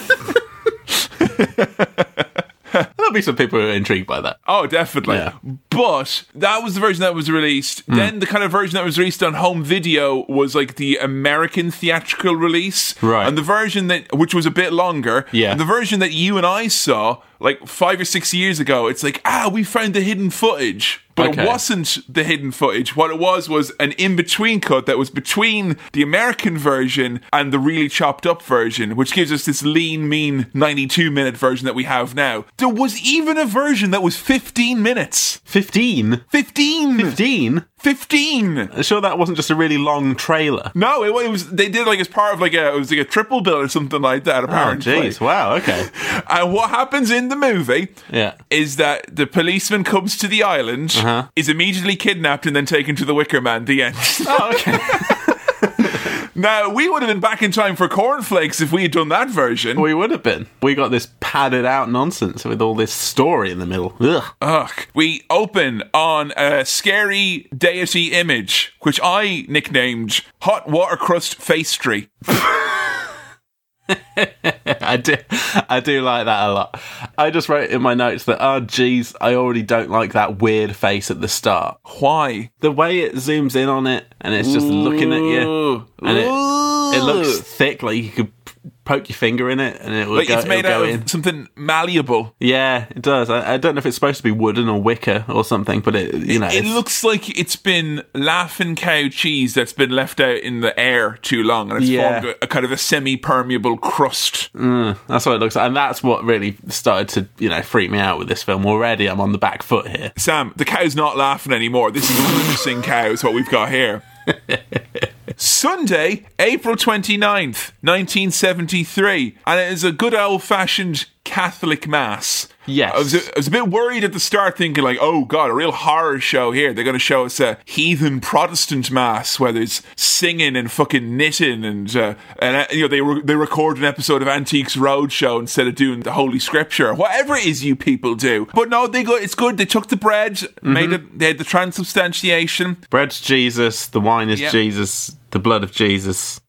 [laughs] There'll be some people who are intrigued by that. Oh, definitely. Yeah. But that was the version that was released. Hmm. Then the kind of version that was released on home video was like the American theatrical release. Right. And the version that, which was a bit longer. Yeah. And the version that you and I saw like five or six years ago, it's like, ah, we found the hidden footage. But Okay. it wasn't the hidden footage. What it was was an in between cut that was between the American version and the really chopped up version, which gives us this lean, mean 92 minute version that we have now. There was even a version that was 15 minutes. 15? 15! 15? 15. Sure that wasn't just a really long trailer. No, it, it was. They did like as part of like a it was like a triple bill or something like that. Oh, Apparently, jeez. Wow. Okay. [laughs] and what happens in the movie Yeah. is that the policeman comes to the island, Uh-huh. is immediately kidnapped, and then taken to the Wicker Man. The end. Oh, okay. [laughs] now we would have been back in time for cornflakes if we had done that version. we would have been. We got this padded out nonsense with all this story in the middle. Ugh. Ugh. We open on a scary deity image, which I nicknamed Hot Water Crust Pastry. [laughs] [laughs] I do, I do like that a lot. I just wrote in my notes that, oh, geez, I already don't like that weird face at the start. Why? The way it zooms in on it and it's just looking at you, and it, it looks thick, like you could poke your finger in it and it would Like go, it's made out of in. something malleable. Yeah, it does. I, I don't know if it's supposed to be wooden or wicker or something, but it, you know, It it's- looks like it's been laughing cow cheese that's been left out in the air too long, and it's Yeah. formed a, a kind of a semi-permeable crust. Mm, that's what it looks like, and that's what really started to you know freak me out with this film. Already, I'm on the back foot here. Sam, the cow's not laughing anymore. This is [laughs] a grimacing cow, is what we've got here. [laughs] Sunday, April 29th, 1973. And it is a good old fashioned Catholic Mass. Yes. I was, I was a bit worried at the start, thinking, like, oh God, a real horror show here. They're going to show us a heathen Protestant Mass where there's singing and fucking knitting and, uh, and uh, you know, they, re- they record an episode of Antiques Roadshow instead of doing the Holy Scripture, whatever it is you people do. But no, they go, it's good. They took the bread, made it, they had the transubstantiation. Bread's Jesus, the wine is Yeah. Jesus, the blood of Jesus.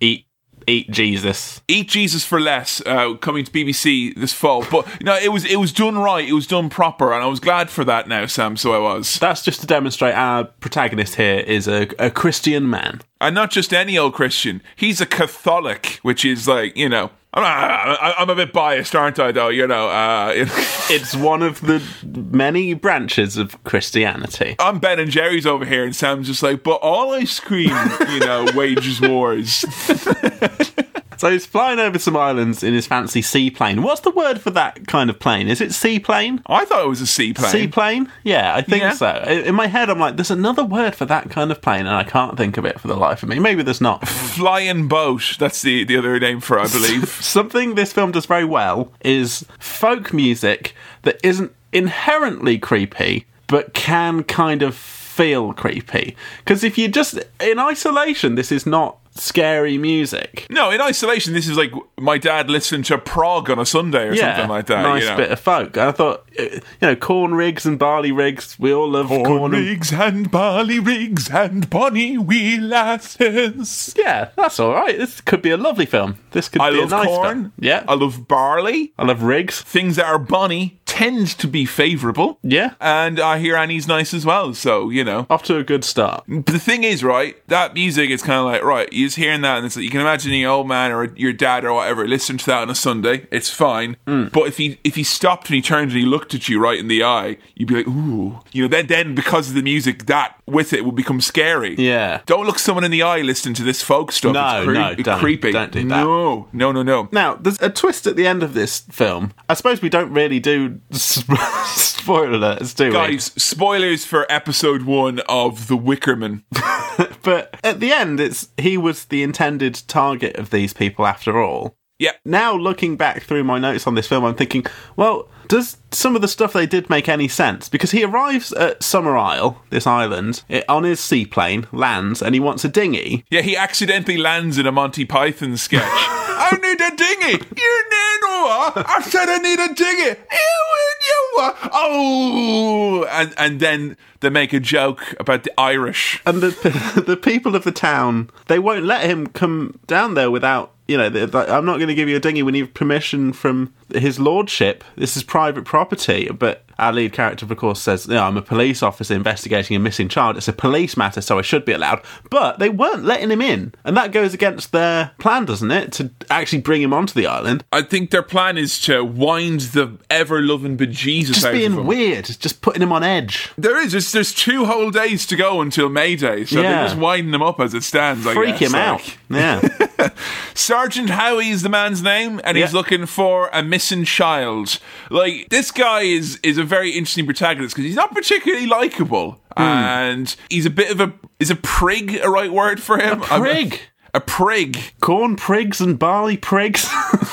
Eat, eat Jesus. Eat Jesus for Less, uh, coming to BBC this fall. But no, it was it was done right. It was done proper, and I was glad for that. Now, Sam. So I was, That's just to demonstrate our protagonist here is a, a Christian man. and not just any old Christian. He's a Catholic, which is like you know. I'm, I- I'm a bit biased, aren't I? Though you know, uh, [laughs] It's one of the many branches of Christianity. I'm Ben and Jerry's over here, and Sam's just like, but all ice cream, you know, wages wars. [laughs] So he's flying over some islands in his fancy seaplane. What's the word for that kind of plane? Is it seaplane? I thought it was a seaplane. Seaplane? Yeah, I think Yeah. so. In my head, I'm like, there's another word for that kind of plane, and I can't think of it for the life of me. Maybe there's not. Flying boat. That's the the other name for, it, I believe. [laughs] Something this film does very well is folk music that isn't inherently creepy, but can kind of feel creepy. Because if you just, in isolation, this is not scary music. No, in isolation, this is like my dad listening to prog on a Sunday or something like that. Nice you know. bit of folk. And I thought, uh, you know, corn rigs and barley rigs. We all love corn, Corn and rigs and barley rigs and bonny wee lasses. Yeah, that's all right. This could be a lovely film. This could I be a nice corn. film. Yeah, I love barley. I love rigs. Things that are bonny tend to be favourable. Yeah, And I hear Annie's nice as well, so, you know. off to a good start. But the thing is, right, that music is kind of like, right, you're just hearing that, and it's like, you can imagine your old man or your dad or whatever listen to that on a Sunday. It's fine. Hmm. But if he if he stopped and he turned and he looked at you right in the eye, you'd be like, ooh. You know, then, then because of the music, that with it would become scary. Yeah. Don't look someone in the eye listening to this folk stuff. No, cre- no, don't. creepy. Don't do that. No, no, no, no. Now, there's a twist at the end of this film. I suppose we don't really do [laughs] spoiler do we? Guys, spoilers for episode one of The Wickerman. [laughs] But at the end, it's he was the intended target of these people after all. Yeah. Now, looking back through my notes on this film, I'm thinking, well, does some of the stuff they did make any sense? Because he arrives at Summer Isle, this island, eh, on his seaplane, lands, and he wants a dinghy. Yeah, he accidentally lands in a Monty Python sketch. [laughs] I need a dinghy. You need what? I said I need a dinghy. You you? Oh, and and then they make a joke about the Irish. And the [laughs] the people of the town, they won't let him come down there without. You know, I'm not going to give you a dinghy. We need permission from his lordship. This is private property. But our lead character, of course, says, "No, I'm a police officer investigating a missing child. It's a police matter, so I should be allowed." But they weren't letting him in, and that goes against their plan, doesn't it? To actually bring him onto the island. I think their plan is to wind the ever loving bejesus Just out of being him. weird, just putting him on edge. There is. There's, there's two whole days to go until May Day, so Yeah. they're just winding him up as it stands. I Freak guess. him Like- out. Yeah. [laughs] Sergeant Howie is the man's name, and he's looking for a missing child. Like this guy is is a very interesting protagonist because he's not particularly likable. Hmm. and he's a bit of a is a prig a right word for him? A prig? A, prig. Corn prigs and barley prigs. [laughs]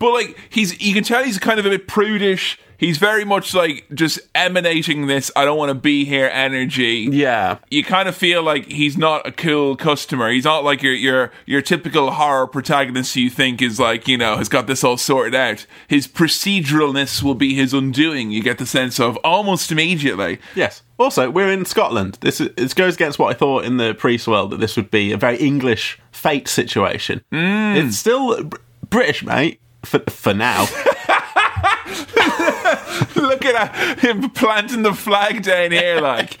But like he's you can tell he's kind of a bit prudish. He's very much like just emanating this I don't want to be here energy. yeah. You kind of feel like he's not a cool customer. He's not like your your your typical horror protagonist who you think is like, you know, has got this all sorted out. His proceduralness will be his undoing. You get the sense of almost immediately. Yes. Also, we're in Scotland. This is, it goes against what I thought in the pre-swirl that this would be a very English fete situation. Hmm. It's still br- British, mate. For, for now. [laughs] Look at him planting the flag down here, like.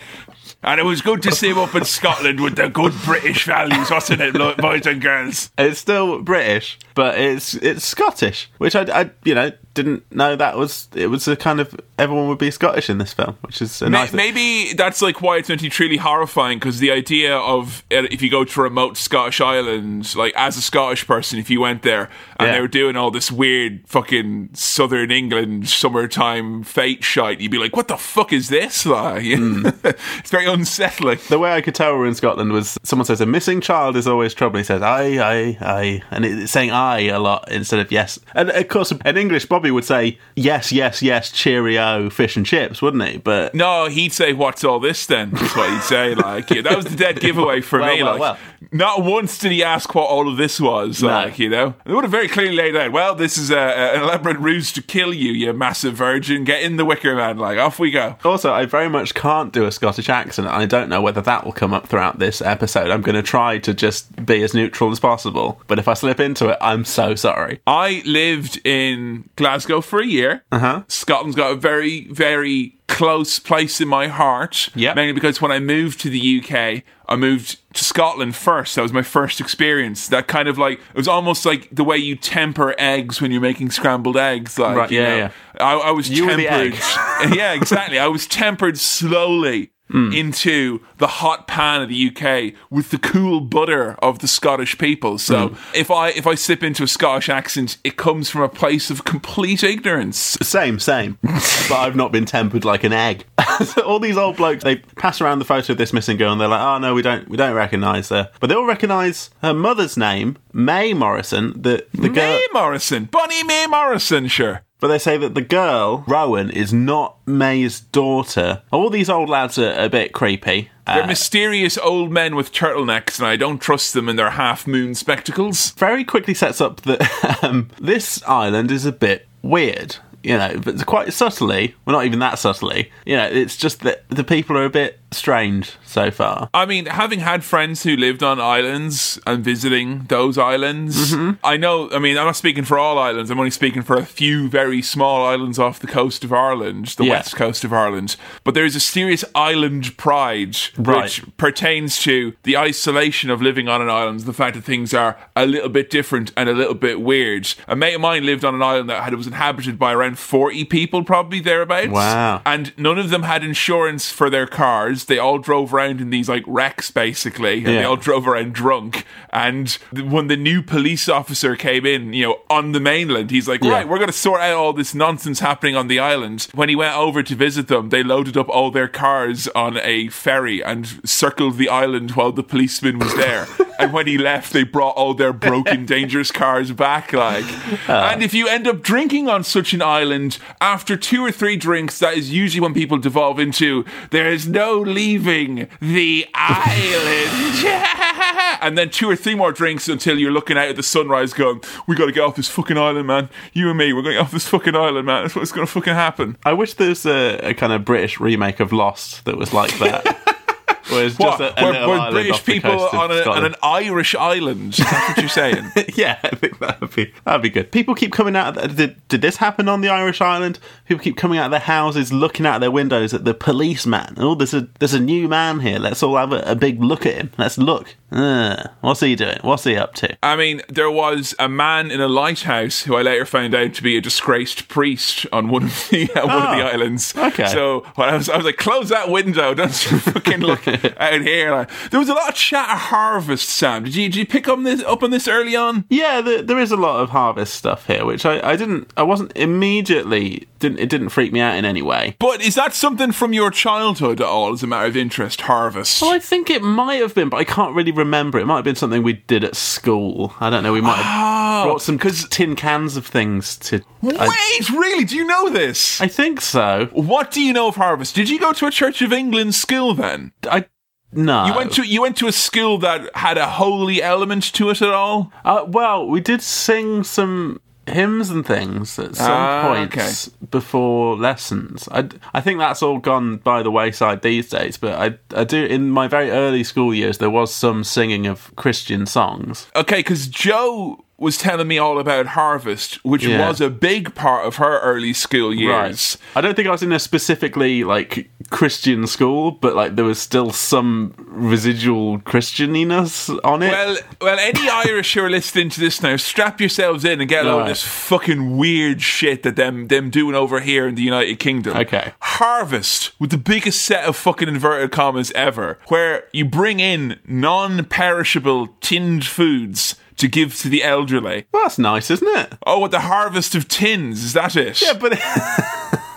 And it was good to see him up in Scotland with the good British values, wasn't it, boys and girls? it's still British, but it's it's Scottish, which I, I you know didn't know that was it was a kind of everyone would be Scottish in this film, which is a May- nice. Maybe that's like why it's meant to be truly horrifying because the idea of uh, if you go to remote Scottish islands, like as a Scottish person, if you went there and Yeah. they were doing all this weird fucking Southern England summertime fete shite, you'd be like, "What the fuck is this?" Like, [laughs] Hmm. it's very unsettling. the way I could tell we're in Scotland was someone says a missing child is always trouble. He says aye, aye, aye, and it- it's saying aye a lot instead of yes. And of course, in English, Bobby would say yes, yes, yes, cheerio, fish and chips, wouldn't he? But No, he'd say, "What's all this?" Then that's what he'd say. Like yeah, that was the dead giveaway for Well, me. well, like, well. not once did he ask what all of this was. Like you know, they would have very clearly laid out. Well, this is a, a- an elaborate ruse to kill you, you massive virgin. Get in the Wicker Man. Like off we go. also, I very much can't do a Scottish accent. I don't know whether that will come up throughout this episode. I'm going to try to just be as neutral as possible. But if I slip into it, I'm so sorry. I lived in Glasgow for a year. Uh-huh. Scotland's got a very, very close place in my heart. Yep. Mainly because when I moved to the UK, I moved to Scotland first. That was my first experience. That kind of like it was almost like the way you temper eggs when you're making scrambled eggs. Like, Right, you yeah, know. yeah. I, I was You tempered. [laughs] yeah, exactly. I was tempered slowly. Hmm. Into the hot pan of the UK with the cool butter of the Scottish people. So Hmm. if I if I slip into a Scottish accent, it comes from a place of complete ignorance. Same, same. [laughs] but I've not been tempered like an egg. So [laughs] All these old blokes, they pass around the photo of this missing girl, and they're like, "Oh no, we don't, we don't recognise her." But they all recognise her mother's name, May Morrison. The the girl, May Morrison, Bonnie May Morrison, sure. But they say that the girl Rowan is not May's daughter. All these old lads are a bit creepy. They're Uh, mysterious old men with turtlenecks, and I don't trust them in their half moon spectacles. very quickly sets up that [laughs] um, this island is a bit weird. You know, but quite subtly. Well, not even that subtly. You know, it's just that the people are a bit strange so far. I mean, having had friends who lived on islands and visiting those islands, Mm-hmm. I know, I mean, I'm not speaking for all islands, I'm only speaking for a few very small islands off the coast of Ireland, the Yeah. west coast of Ireland. But there is a serious island pride Right. which pertains to the isolation of living on an island, the fact that things are a little bit different and a little bit weird. A mate of mine lived on an island that had, was inhabited by around 40 people, probably thereabouts. Wow. And none of them had insurance for their cars. They all drove around in these like wrecks, basically, and they all drove around drunk. And when the new police officer came in, you know, on the mainland, he's like, Yeah. right, we're going to sort out all this nonsense happening on the island. When he went over to visit them, they loaded up all their cars on a ferry and circled the island while the policeman was there. [laughs] and when he left, they brought all their broken, dangerous cars back. Like, ah. and if you end up drinking on such an island, after two or three drinks, that is usually when people devolve into there is no leaving the island. [laughs] [laughs] and then two or three more drinks until you're looking out at the sunrise, going, "We got to get off this fucking island, man. You and me, we're going to get off this fucking island, man. That's what's going to fucking happen." I wish there was a, a kind of British remake of Lost that was like that. [laughs] Where it's What? just a, a We're, we're British people on, a, on an Irish island. Is that what you're saying? [laughs] yeah, I think that would be that'd be good. People keep coming out. Of the, did did this happen on the Irish island? People keep coming out of their houses, looking out their windows at the policeman. Oh, there's a there's a new man here. Let's all have a, a big look at him. Let's look. Uh, what's he doing? What's he up to? I mean, there was a man in a lighthouse who I later found out to be a disgraced priest on one of the [laughs] uh, one of the Oh, islands. okay. So I was, I was like, close that window, [laughs] don't fucking look [laughs] out here. Like, there was a lot of chat at Harvest, Sam. Did you did you pick up on this up on this early on? Yeah, there, there is a lot of harvest stuff here, which I, I didn't, I wasn't immediately, didn't it didn't freak me out in any way. But is that something from your childhood at all? As a matter of interest, Harvest. Well, I think it might have been, but I can't really remember. It might have been something we did at school. I don't know. We might have brought some cause tin cans of things to. I, Wait, really? Do you know this? I think so. what do you know of Harvest? Did you go to a Church of England school then? I no. You went to you went to a school that had a holy element to it at all? Uh, well, we did sing some hymns and things at some Ah, points before lessons. I, I think that's all gone by the wayside these days, but I, I do, in my very early school years, there was some singing of Christian songs. Okay, because Joe was telling me all about Harvest, which Yeah. was a big part of her early school years. I don't think I was in a specifically like Christian school, but like there was still some residual Christianiness on it. Well, well, any Irish who are listening to this now, strap yourselves in and get all Right. this fucking weird shit that them them doing over here in the United Kingdom. Okay. Harvest with the biggest set of fucking inverted commas ever, where you bring in non-perishable tinned foods to give to the elderly. well, that's nice, isn't it? Oh, what the harvest of tins? Is that it? Yeah, but [laughs]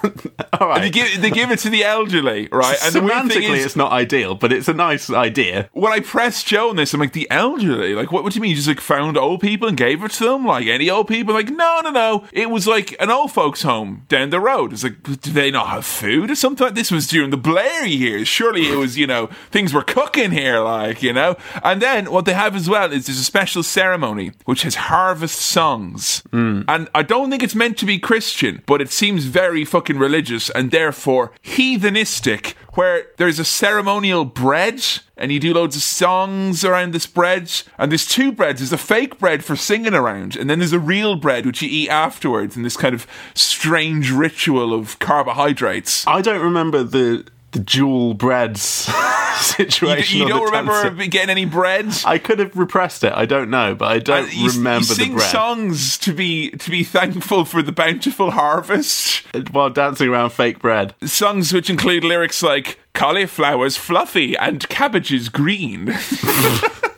[laughs] all right. They give, they give it to the elderly, right? And the weird thing Semantically, is, it's not ideal, but it's a nice idea. when I pressed Joe on this, I'm like, the elderly? Like, what, what do you mean? You just like found old people and gave it to them? Like any old people? Like, no, no, no. It was like an old folks' home down the road. It's like, do they not have food or something? Like, this was during the Blair years. Surely it was, you know, things were cooking here, like, you know? And then what they have as well is there's a special ceremony which has harvest songs. Hmm. And I don't think it's meant to be Christian, but it seems very fucking religious and therefore heathenistic, where there's a ceremonial bread and you do loads of songs around this bread. And there's two breads. There's a fake bread for singing around, and then there's a real bread which you eat afterwards in this kind of strange ritual of carbohydrates. I don't remember the the dual breads [laughs] situation. you on don't remember dancing. getting any bread? I could have repressed it. I don't know, but I don't Uh, you, remember you sing the bread songs to be to be thankful for the bountiful harvest. while dancing around fake bread. Songs which include lyrics like "cauliflower's fluffy and cabbages green." [laughs] [laughs]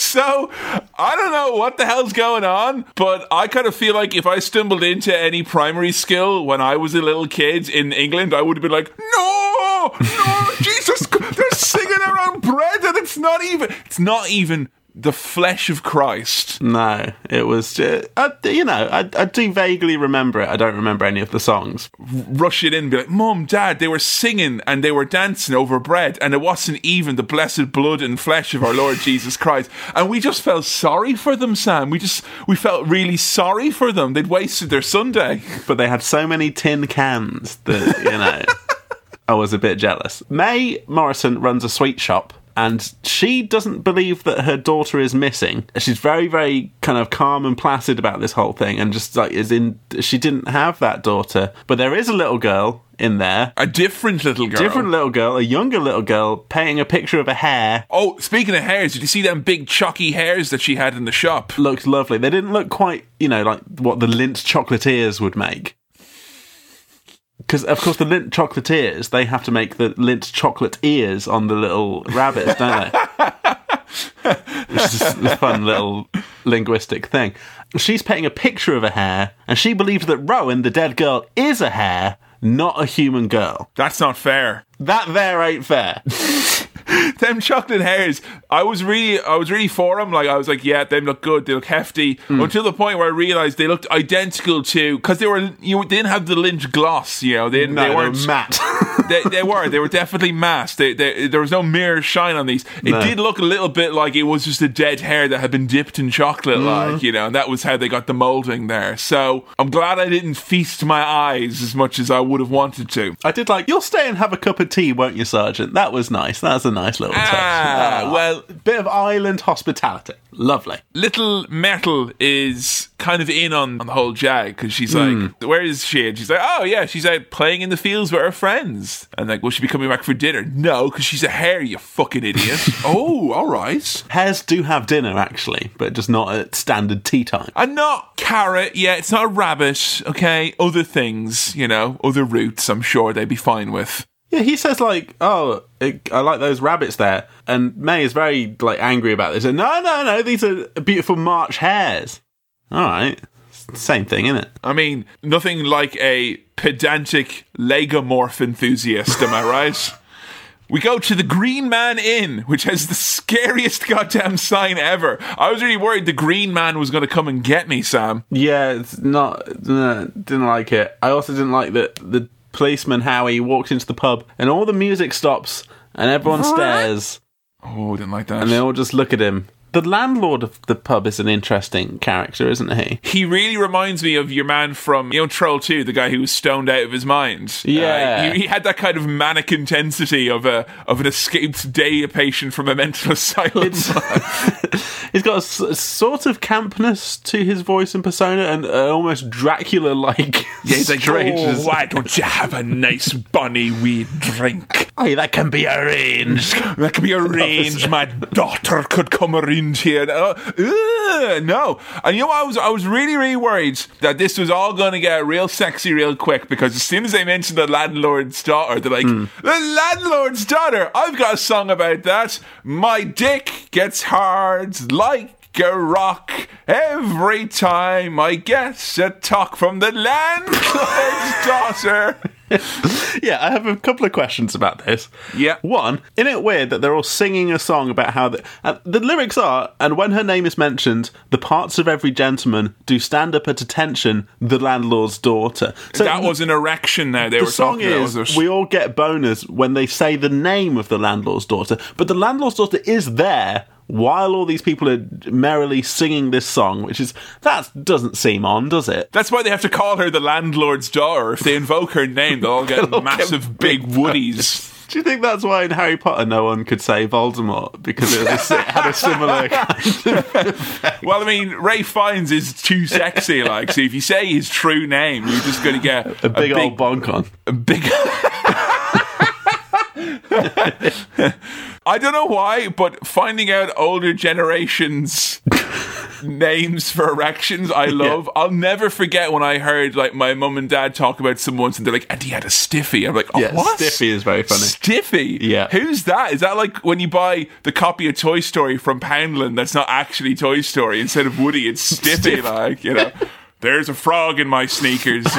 So I don't know what the hell's going on, but I kind of feel like if I stumbled into any primary skill when I was a little kid in England, I would have been like, "No, no, [laughs] Jesus, they're singing around bread, and it's not even, it's not even the flesh of Christ." No, it was. Just, I, you know, I, I do vaguely remember it. I don't remember any of the songs. Rush it in, and be like, "Mum, Dad, they were singing and they were dancing over bread, and it wasn't even the blessed blood and flesh of our Lord [laughs] Jesus Christ." And we just felt sorry for them, Sam. We just we felt really sorry for them. They'd wasted their Sunday. But they had so many tin cans that you know, [laughs] I was a bit jealous. May Morrison runs a sweet shop. And she doesn't believe that her daughter is missing. She's very, very kind of calm and placid about this whole thing, and just like is in. She didn't have that daughter, but there is a little girl in there, A different little girl. different little girl, a younger little girl, painting a picture of a hare. Oh, speaking of hares, did you see them big chalky hares that she had in the shop? Looked lovely. They didn't look quite, you know, like what the Lindt chocolatiers would make. Because of course the Lindt chocolatiers, they have to make the Lindt chocolate ears on the little rabbits, don't they? [laughs] Which is a fun little linguistic thing. She's painting a picture of a hare, and she believes that Rowan, the dead girl, is a hare, not a human girl. That's not fair. That there ain't fair. [laughs] [laughs] them chocolate hares. I was really, I was really for them. Like I was like, yeah, them look good. They look hefty. Hmm. Until the point where I realized they looked identical to because they were, you they didn't have the Lindt gloss. You know, they, No, they weren't. matte. [laughs] they, they were. They were definitely masked. They, they, there was no mirror shine on these. It No. did look a little bit like it was just a dead hare that had been dipped in chocolate, Mm. like you know, and that was how they got the molding there. So I'm glad I didn't feast my eyes as much as I would have wanted to. I did like, you'll stay and have a cup of tea, won't you, Sergeant? That was nice. That's a nice little touch. Ah, well, bit of island hospitality. Lovely. Little Myrtle is kind of in on, on the whole jag because she's like, Where is she? And she's like, Oh, yeah, she's out playing in the fields with her friends. And like, Will she be coming back for dinner? No, because she's a hare, you fucking idiot. [laughs] oh, all right. Hares do have dinner, actually, but just not at standard tea time. And not carrot, yeah, it's not a rabbit, okay? Other things, you know, other roots, I'm sure they'd be fine with. Yeah, he says like, "Oh, it, I like those rabbits there," and May is very like angry about this. And no, no, no, these are beautiful March hares. All right, same thing, isn't it? I mean, nothing like a pedantic lagomorph enthusiast, am I right? We go to the Green Man Inn, which has the scariest goddamn sign ever. I was really worried the Green Man was going to come and get me, Sam. Yeah, it's not. No, didn't like it. I also didn't like that the policeman Howie walks into the pub and all the music stops and everyone stares Oh, didn't like that. and they all just look at him. The landlord of the pub is an interesting character, isn't he? He really reminds me of your man from, you know, Troll 2, the guy who was stoned out of his mind. Yeah. Uh, he, he had that kind of manic intensity of a of an escaped day patient from a mental [laughs] asylum. [laughs] He's got a, sort of campness to his voice and persona, and uh, almost Dracula-like. [laughs] Yeah, he's like, oh, why don't you have a nice bunny wee drink? Hey, that can be arranged. That can be arranged. My daughter could come around here. Uh, no, and you know, I was I was really really worried that this was all going to get real sexy real quick because as soon as they mentioned the landlord's daughter, they're like, the landlord's daughter. I've got a song about that. My dick gets hard like. A rock every time I get a talk from the landlord's [laughs] daughter. [laughs] yeah, I have a couple of questions about this. Yeah. One, isn't it weird that they're all singing a song about how the, uh, the lyrics are, and when her name is mentioned, the parts of every gentleman do stand up at attention, the landlord's daughter. So that was an erection there. They the were song talking about. is Was we all get boners when they say the name of the landlord's daughter, but the landlord's daughter is there while all these people are merrily singing this song, which is that doesn't seem on, does it? That's why they have to call her the landlord's daughter. If they invoke her name, they'll all get [laughs] They'll massive get [laughs] big woodies. Do you think that's why in Harry Potter no one could say Voldemort because it, was a, it had a similar [laughs] kind of Well, I mean, Ralph Fiennes is too sexy. Like, so if you say his true name, you're just going to get a big, old bonk on? a big. I don't know why, but finding out older generations names for erections, I love. I'll never forget when I heard like my mum and dad talk about someone once, and they're like, "And he had a stiffy." I'm like, "Oh, Yeah, what?" Stiffy is very funny. Stiffy. Yeah. Who's that? Is that like when you buy the copy of Toy Story from Poundland that's not actually Toy Story? Instead of Woody, it's Stiffy. Stiff. Like, you know, [laughs] there's a frog in my sneakers. [laughs]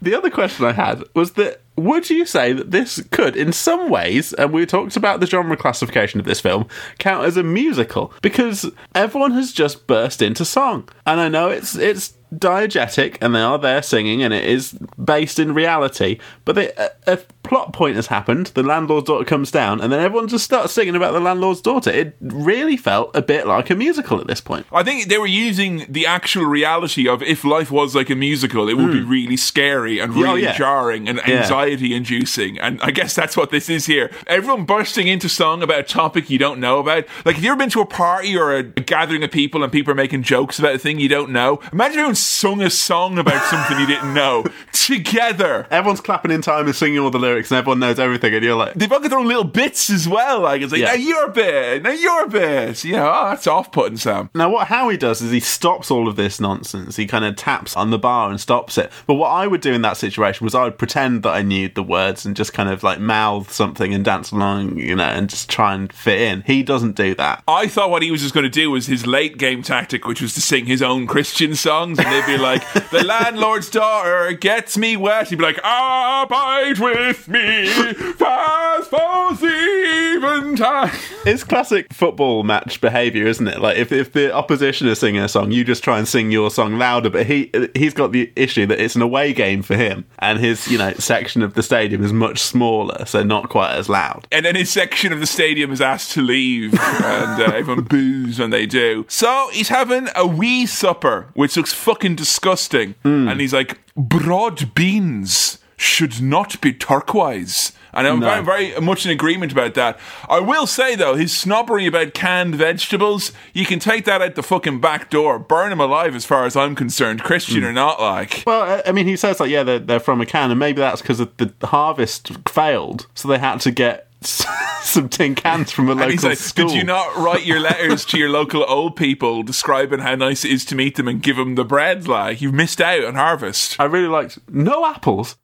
The other question I had was that would you say that this could, in some ways, and we talked about the genre classification of this film, count as a musical? Because everyone has just burst into song. And I know it's it's diegetic and they are there singing and it is based in reality, but they, a, a plot point has happened, the landlord's daughter comes down, and then everyone just starts singing about the landlord's daughter. It really felt a bit like a musical at this point. I think they were using the actual reality of if life was like a musical, it would be really scary and Hmm. Yeah, oh, really yeah. jarring and Yeah. anxiety inducing. And I guess that's what this is here. Everyone bursting into song about a topic you don't know about. Like, have you ever been to a party or a gathering of people and people are making jokes about a thing you don't know? Imagine everyone sung a song about something you didn't know [laughs] together. Everyone's clapping in time and singing all the lyrics, and everyone knows everything, and you're like, They've all got their own little bits as well. Like, it's like, Yeah. now you're a bit, now you're a bit. You know, oh, that's off putting, Sam. Now, what Howie does is he stops all of this nonsense. He kind of taps on the bar and stops it. But what I would do in that situation was I would pretend that I knew the words and just kind of like mouth something and dance along, you know, and just try and fit in. He doesn't do that. I thought what he was just going to do was his late game tactic, which was to sing his own Christian songs, and they'd be like, "The landlord's daughter gets me wet." He'd be like, "Abide with me, fast falls eventide." It's classic football match behaviour, isn't it? Like if, if the opposition is singing a song, you just try and sing your song louder. But he he's got the issue that it's an away game for him, and his you know section of the stadium is much smaller, so not quite as loud. And then his section of the stadium is asked to leave, and uh, everyone boos when they do. So he's having a wee supper, which looks fucking disgusting. And he's like, broad beans should not be turquoise. And I'm No. very, very much in agreement about that. I will say, though, his snobbery about canned vegetables, you can take that out the fucking back door. Burn him alive as far as I'm concerned, Christian hmm. or not, like. Well, I- mean, he says like, yeah, they're, they're from a can, and maybe that's because the harvest failed, so they had to get [laughs] some tin cans from a local like, school. did you not write your letters to your local old people describing how nice it is to meet them and give them the bread? Like, you've missed out on harvest. I really liked no apples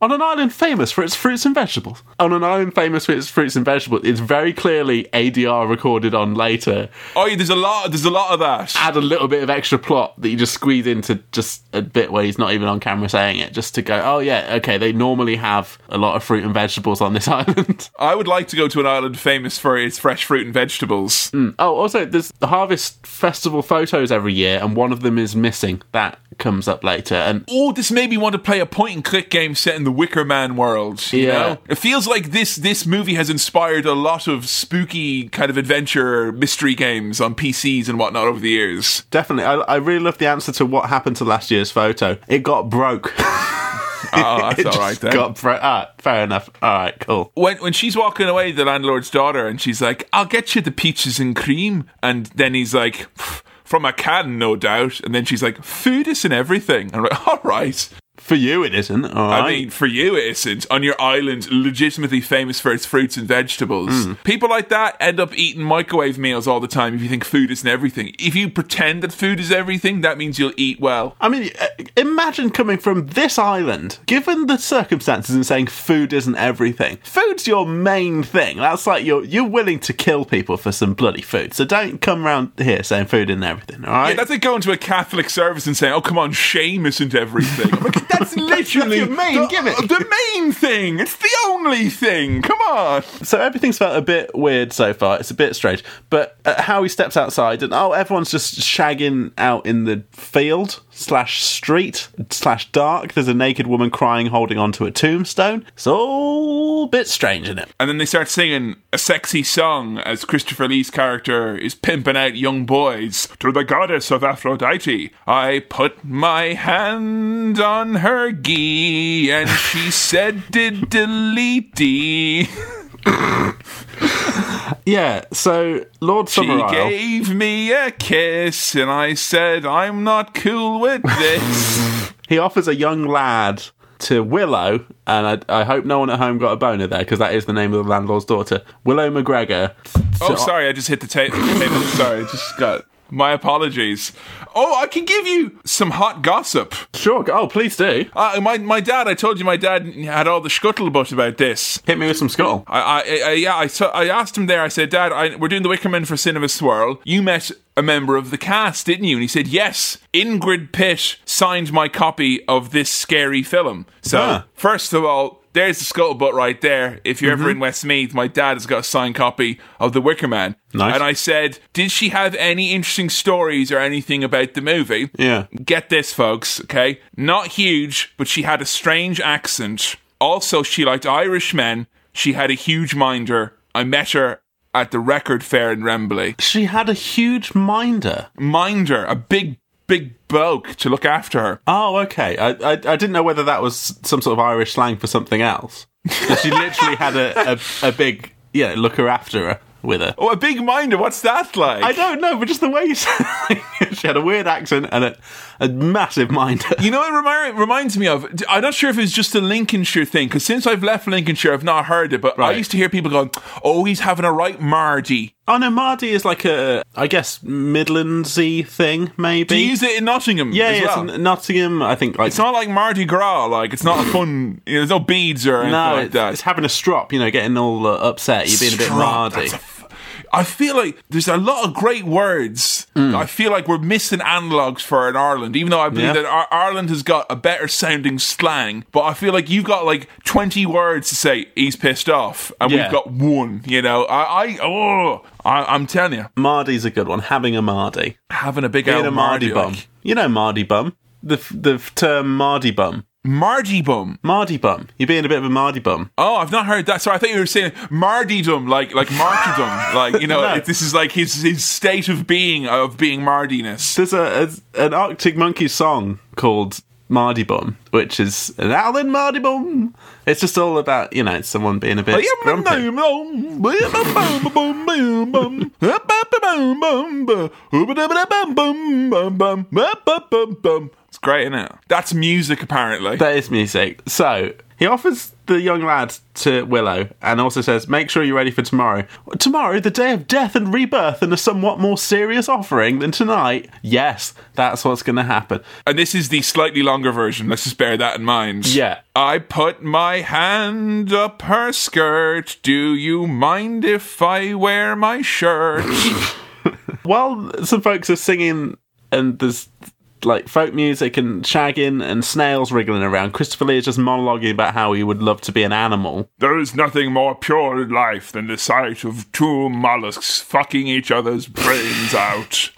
on an island famous for its fruits and vegetables. On an island famous for its fruits and vegetables, it's very clearly ADR recorded on later. Oh, yeah, there's a lot. There's a lot of that. Add a little bit of extra plot that you just squeeze into just a bit where he's not even on camera saying it, just to go, oh yeah, okay, they normally have a lot of fruit and vegetables on this [laughs] island. I would like to go to an island famous for its fresh fruit and vegetables. Hmm. Oh, also, there's the Harvest Festival photos every year, and one of them is missing. That comes up later, and Oh, this made me want to play a point and click game set in the Wicker Man world. You Yeah. know? It feels like this this movie has inspired a lot of spooky kind of adventure mystery games on PCs and whatnot over the years. definitely, I, I really love the answer to what happened to last year's photo. It got broke. [laughs] Oh, that's it all then. got bro- ah, fair enough. All right, cool. when when she's walking away, the landlord's daughter, and she's like, "I'll get you the peaches and cream," and then he's like, "From a can, no doubt." And then she's like, "Food isn't everything." I'm like, "All right." For you, it isn't. All right. I mean, for you, it isn't. On your island, legitimately famous for its fruits and vegetables. Hmm. People like that end up eating microwave meals all the time if you think food isn't everything. If you pretend that food is everything, that means you'll eat well. I mean, uh, imagine coming from this island, given the circumstances, and saying food isn't everything. Food's your main thing. That's like you're you're willing to kill people for some bloody food. So don't come around here saying food isn't everything. All right. Yeah, that's like going to a Catholic service and saying, "Oh, come on, shame isn't everything." [laughs] [laughs] I'm that's [laughs] literally your main the, gimmick. the main thing. It's the only thing. Come on. so everything's felt a bit weird so far. It's a bit strange. But uh, how he steps outside and oh, everyone's just shagging out in the field slash street slash dark. There's a naked woman crying, holding onto a tombstone. It's all a bit strange, isn't it? And then they start singing a sexy song as Christopher Lee's character is pimping out young boys. To the goddess of Aphrodite, I put my hand on her gi, and she said, "Diddly [laughs] Yeah. So Lord She gave me a kiss, and I said, I'm not cool with this. [laughs] he offers a young lad to Willow, and I, I hope no one at home got a boner there because that is the name of the landlord's daughter, Willow McGregor. oh, sorry, I just hit the ta- [coughs] table. Sorry, I just got. My apologies. Oh, I can give you some hot gossip. Sure. Oh, please do. Uh, my my dad, I told you, my dad had all the scuttlebutt about this. Hit me with some skull. I, I, I yeah, I, saw, I asked him there. I said, Dad, I, we're doing the Wicker Man for Cinema Swirl. You met a member of the cast, didn't you? And he said, Yes. Ingrid Pitt signed my copy of this scary film. So, Ah. first of all, there's the scuttlebutt right there. If you're ever mm-hmm. in Westmeath, my dad has got a signed copy of The Wicker Man. Nice. And I said, Did she have any interesting stories or anything about the movie? Yeah. Get this, folks, okay? Not huge, but she had a strange accent. Also, she liked Irish men. She had a huge minder. I met her at the record fair in Wembley. She had a huge minder. Minder, a big, big bloke to look after her. Oh, okay. I, I I didn't know whether that was some sort of Irish slang for something else. she literally had a, a, a big, yeah, looker after her with her. Oh, a big minder, what's that like? I don't know, but just the way you said it. she had a weird accent and a, a massive minder. [laughs] You know what it remi- reminds me of? I'm not sure if it's just a Lincolnshire thing, because since I've left Lincolnshire, I've not heard it, but I used to hear people going, oh, he's having a right Mardy. Oh no, Mardy is like a, I guess, Midlandsy thing, maybe. Do you use it in Nottingham yeah, as yeah, well? it's in Nottingham. I think like It's not like Mardi Gras, like it's not a fun. You know, there's no beads or anything no, like it's, that. it's having a strop. You know, getting all uh, upset. You're being a bit mardy. That's a f- I feel like there's a lot of great words. I feel like we're missing analogues for in Ireland, even though I believe Yeah. that Ireland has got a better sounding slang. But I feel like you've got like 20 words to say he's pissed off, and Yeah. we've got one. You know, I, I oh, I, I'm telling you, Mardy's a good one. Having a Mardy. having a big Being old a Mardy Mardy bum. like. You know Mardy bum. The the term Mardy bum. Mardy bum. Mardy bum. You're being a bit of a Mardy bum. Oh, I've not heard that. Sorry, I thought you were saying Mardydom, like like martyrdom, like you know, [laughs] No. it- this is like his his state of being of being Mardiness. There's a, a an Arctic Monkeys song called Mardy Bum, which is an Alan Mardy Bum. It's just all about you know someone being a bit grumpy. It's great, isn't it? That's music, apparently. That is music. So he offers the young lad to Willow and also says, Make sure you're ready for tomorrow. Tomorrow, the day of death and rebirth, and a somewhat more serious offering than tonight. Yes, that's what's going to happen. And this is the slightly longer version. Let's just bear that in mind. Yeah. I put my hand up her skirt. Do you mind if I wear my shirt? [laughs] While some folks are singing and there's like folk music and shagging and snails wriggling around, Christopher Lee is just monologuing about how he would love to be an animal. there is nothing more pure in life than the sight of two mollusks fucking each other's brains out.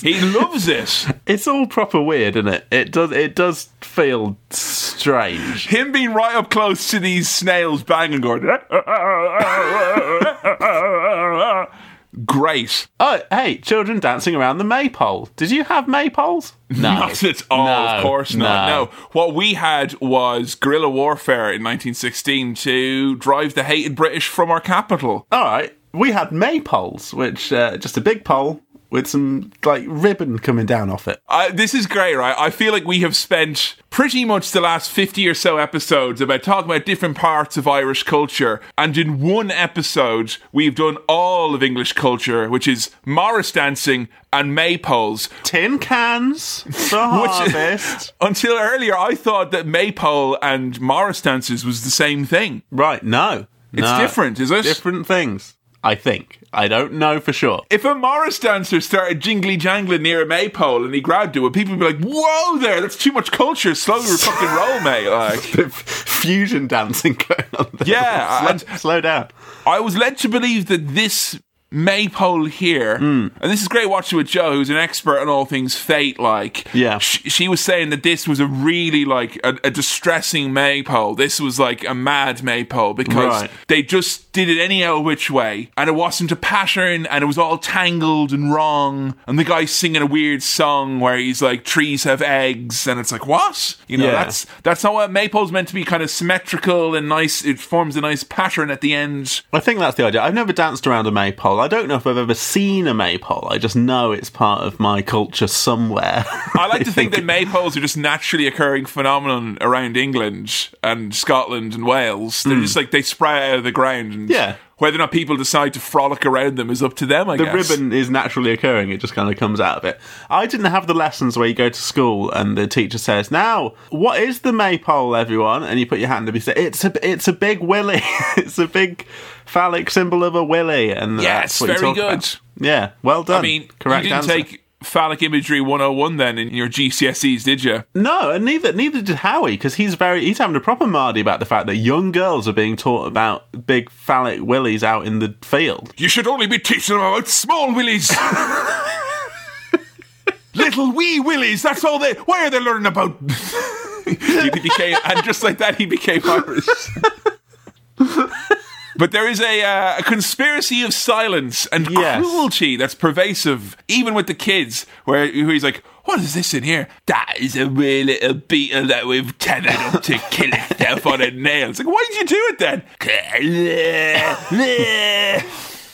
He loves this. [laughs] It's all proper weird, isn't it? It does it does feel strange. Him being right up close to these snails banging, going. [laughs] [laughs] Great. Oh, hey, children dancing around the maypole. Did you have maypoles? No. Not at all, No, of course not. no. No. What we had was guerrilla warfare in 1916 to drive the hated British from our capital. All right, we had maypoles, which uh, just a big pole with some like ribbon coming down off it. Uh, this is great, right? I feel like we have spent pretty much the last 50 or so episodes about talking about different parts of Irish culture. And in one episode, we've done all of English culture, which is Morris dancing and maypoles. Tin cans the [laughs] harvest. [laughs] Until earlier, I thought that maypole and Morris dances was the same thing. right? No, It's No. different, is it? Different things. I think. I don't know for sure. If a Morris dancer started jingly jangling near a maypole and he grabbed it, people would be like, "Whoa, there! That's too much culture. Slow your fucking [laughs] roll, mate." Like, Fusion dancing [laughs] going on. There. Yeah, slow, and- slow down. I was led to believe that this maypole here, Hmm. and this is great watching with Joe, who's an expert on all things fete. Like, Yeah. she, she was saying that this was a really like a, a distressing maypole. This was like a mad maypole because Right. they just did it any old which way, and it wasn't a pattern, and it was all tangled and wrong. And the guy's singing a weird song where he's like, "Trees have eggs," and it's like, what? You know, Yeah. that's that's not what maypole's meant to be. Kind of symmetrical and nice. It forms a nice pattern at the end. I think that's the idea. I've never danced around a maypole. I don't know if I've ever seen a maypole. I just know it's part of my culture somewhere. [laughs] I like to think that maypoles are just naturally occurring phenomenon around England and Scotland and Wales. They're hmm. just like they sprout out of the ground. And. Yeah. Whether or not people decide to frolic around them is up to them. I guess. the guess. ribbon is naturally occurring. It just kind of comes out of it. I didn't have the lessons where you go to school and the teacher says, "Now, what is the maypole, everyone?" And you put your hand up. and You say, "It's a, it's a big willy. [laughs] it's a big phallic symbol of a willy." And Yes, that's what very good. about. Yeah, well done. I mean, correct you didn't answer. take phallic imagery 101 then in your GCSEs, did you? No, and neither neither did Howie because he's very he's having a proper mardy about the fact that young girls are being taught about big phallic willies out in the field. You should only be teaching them about small willies. [laughs] Little wee willies, that's all they. Why are they learning about? [laughs] he became, and just like that, he became Irish. [laughs] but there is a, uh, a conspiracy of silence and Yes. cruelty that's pervasive, even with the kids, where where he's like, "What is this in here? That is a wee little beetle that we've tethered up to kill itself on a nail." It's like, why did you do it then?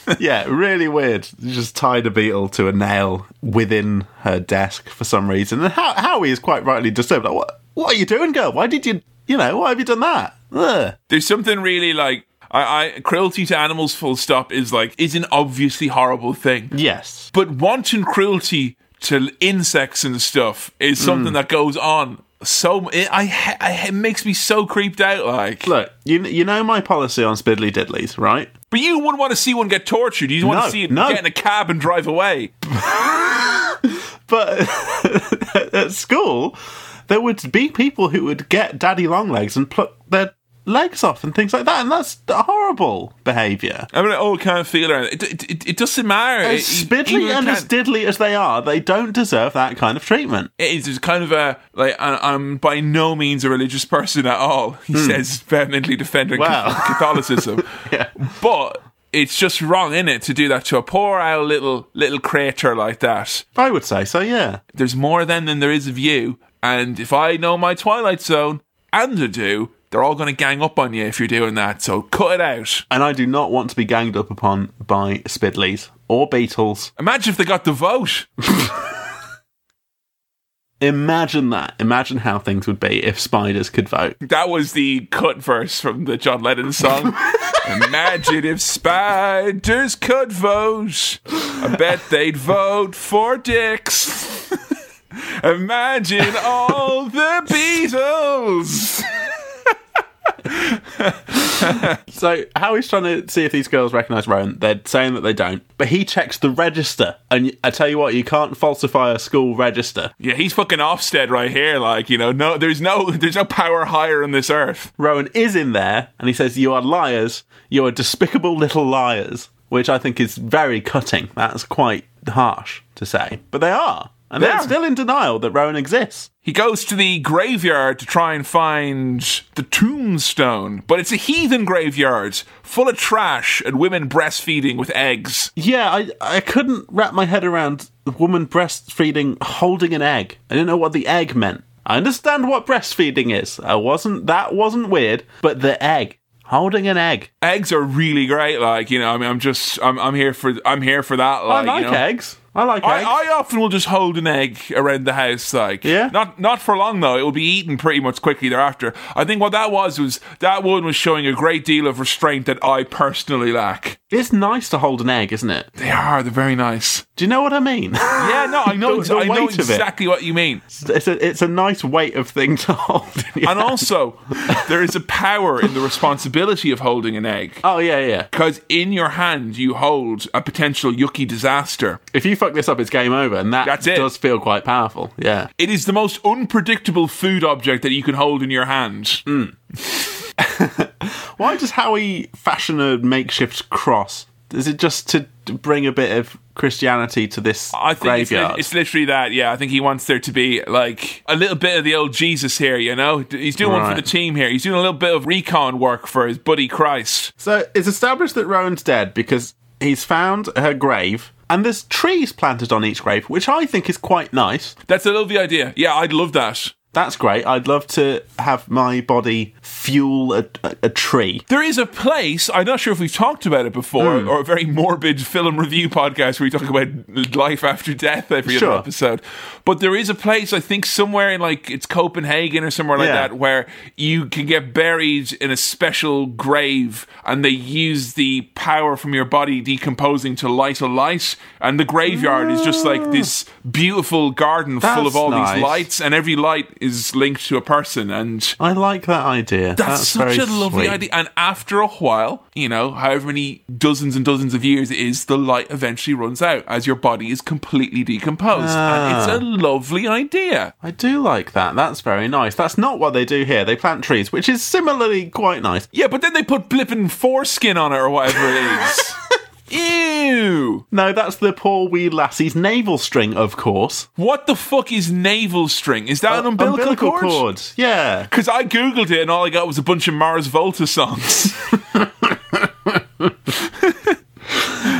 [laughs] yeah, really weird. You just tied a beetle to a nail within her desk for some reason. And How- Howie is quite rightly disturbed. Like, what, what are you doing, girl? Why did you, you know, why have you done that? Ugh. There's something really like I, I cruelty to animals full stop is like is an obviously horrible thing. Yes. But wanton cruelty to insects and stuff is mm. something that goes on so it, I, I it makes me so creeped out like Look, you, you know my policy on Spiddly Diddlies, right? but you wouldn't want to see one get tortured you want to see it no. get in a cab and drive away [laughs] But [laughs] at school, there would be people who would get daddy long legs and pluck their legs off and things like that, and that's horrible behaviour. I mean oh can't feel it it, it, it, it doesn't matter As spiddly and as diddly as they are, they don't deserve that kind of treatment. it is kind of a like I, I'm by no means a religious person at all. He says vehemently defending Hmm. Wow. [laughs] Catholicism, [laughs] Yeah. but it's just wrong, in it, to do that to a poor old little little creature like that. I would say so, yeah. There's more then than there is of you. And if I know my Twilight Zone, and they do, they're all going to gang up on you if you're doing that. So cut it out. And I do not want to be ganged up upon by Spidleys or beetles. Imagine if they got the vote. [laughs] Imagine that. Imagine how things would be if spiders could vote. That was the cut verse from the John Lennon song. [laughs] Imagine if spiders could vote. I bet they'd vote for dicks. [laughs] Imagine all the Beatles. [laughs] So Howie's trying to see if these girls recognise Rowan. They're saying that they don't, but he checks the register. And I tell you what, you can't falsify a school register. Yeah, he's fucking Ofsted right here. Like, you know, no, there's no, there's no power higher on this earth. Rowan is in there, and he says, "You are liars. You are despicable little liars," which I think is very cutting. That's quite harsh to say, but they are, and They they're still in denial that Rowan exists. He goes to the graveyard to try and find the tombstone, but it's a heathen graveyard full of trash and women breastfeeding with eggs. Yeah, I I couldn't wrap my head around the woman breastfeeding holding an egg. I didn't know what the egg meant. I understand what breastfeeding is. I wasn't that wasn't weird, but the egg holding an egg. Eggs are really great. Like, you know, I mean, I'm just, I'm, I'm here for, I'm here for that. I Like, like you know. eggs. I like I, eggs. I often will just hold an egg around the house, like Yeah? not not for long though. It will be eaten pretty much quickly thereafter. I think what that was was that one was showing a great deal of restraint that I personally lack. it's nice to hold an egg, isn't it? They are, they're very nice. Do you know what I mean? Yeah, no, [laughs] I know, The- the I know weight of it. exactly what you mean. it's a it's a nice weight of thing to [laughs] hold. And hand. also, there is a power in the responsibility of holding an egg. oh yeah, yeah. Because in your hand you hold a potential yucky disaster. If you fuck this up, it's game over, and that That's it. does feel quite powerful. Yeah. It is the most unpredictable food object that you can hold in your hand. Mm. [laughs] Why does Howie fashion a makeshift cross? Is it just to bring a bit of Christianity to this I think it's, graveyard? it's literally that. Yeah, I think he wants there to be like a little bit of the old Jesus here. You know, he's doing one for the team here. He's doing a little bit of recon work for his buddy Christ. So it's established that Rowan's dead because he's found her grave, and there's trees planted on each grave, which I think is quite nice. That's a lovely idea. Yeah, I'd love that. That's great. I'd love to have my body fuel a, a, a tree. There is a place, I'm not sure if we've talked about it before, Hmm. or a very morbid film review podcast where we talk about life after death every Sure. other episode. But there is a place, I think, somewhere in like it's Copenhagen or somewhere like Yeah. that, where you can get buried in a special grave and they use the power from your body decomposing to light a light. And the graveyard is just like this beautiful garden full of all nice. these lights, and every light is linked to a person. And I like that idea. That's, such a lovely sweet. idea. And after a while, you know, however many dozens and dozens of years it is, the light eventually runs out as your body is completely decomposed. And it's ah. a lovely idea. I do like that. That's very nice. That's not what they do here. They plant trees, which is similarly quite nice. Yeah, but then they put blipping foreskin on it or whatever it is. [laughs] Ew. No, that's the poor wee lassie's navel string, of course. What the fuck is navel string? Is that uh, an umbilical, cord? cord. Yeah. Because I googled it and all I got was a bunch of Mars Volta songs. [laughs]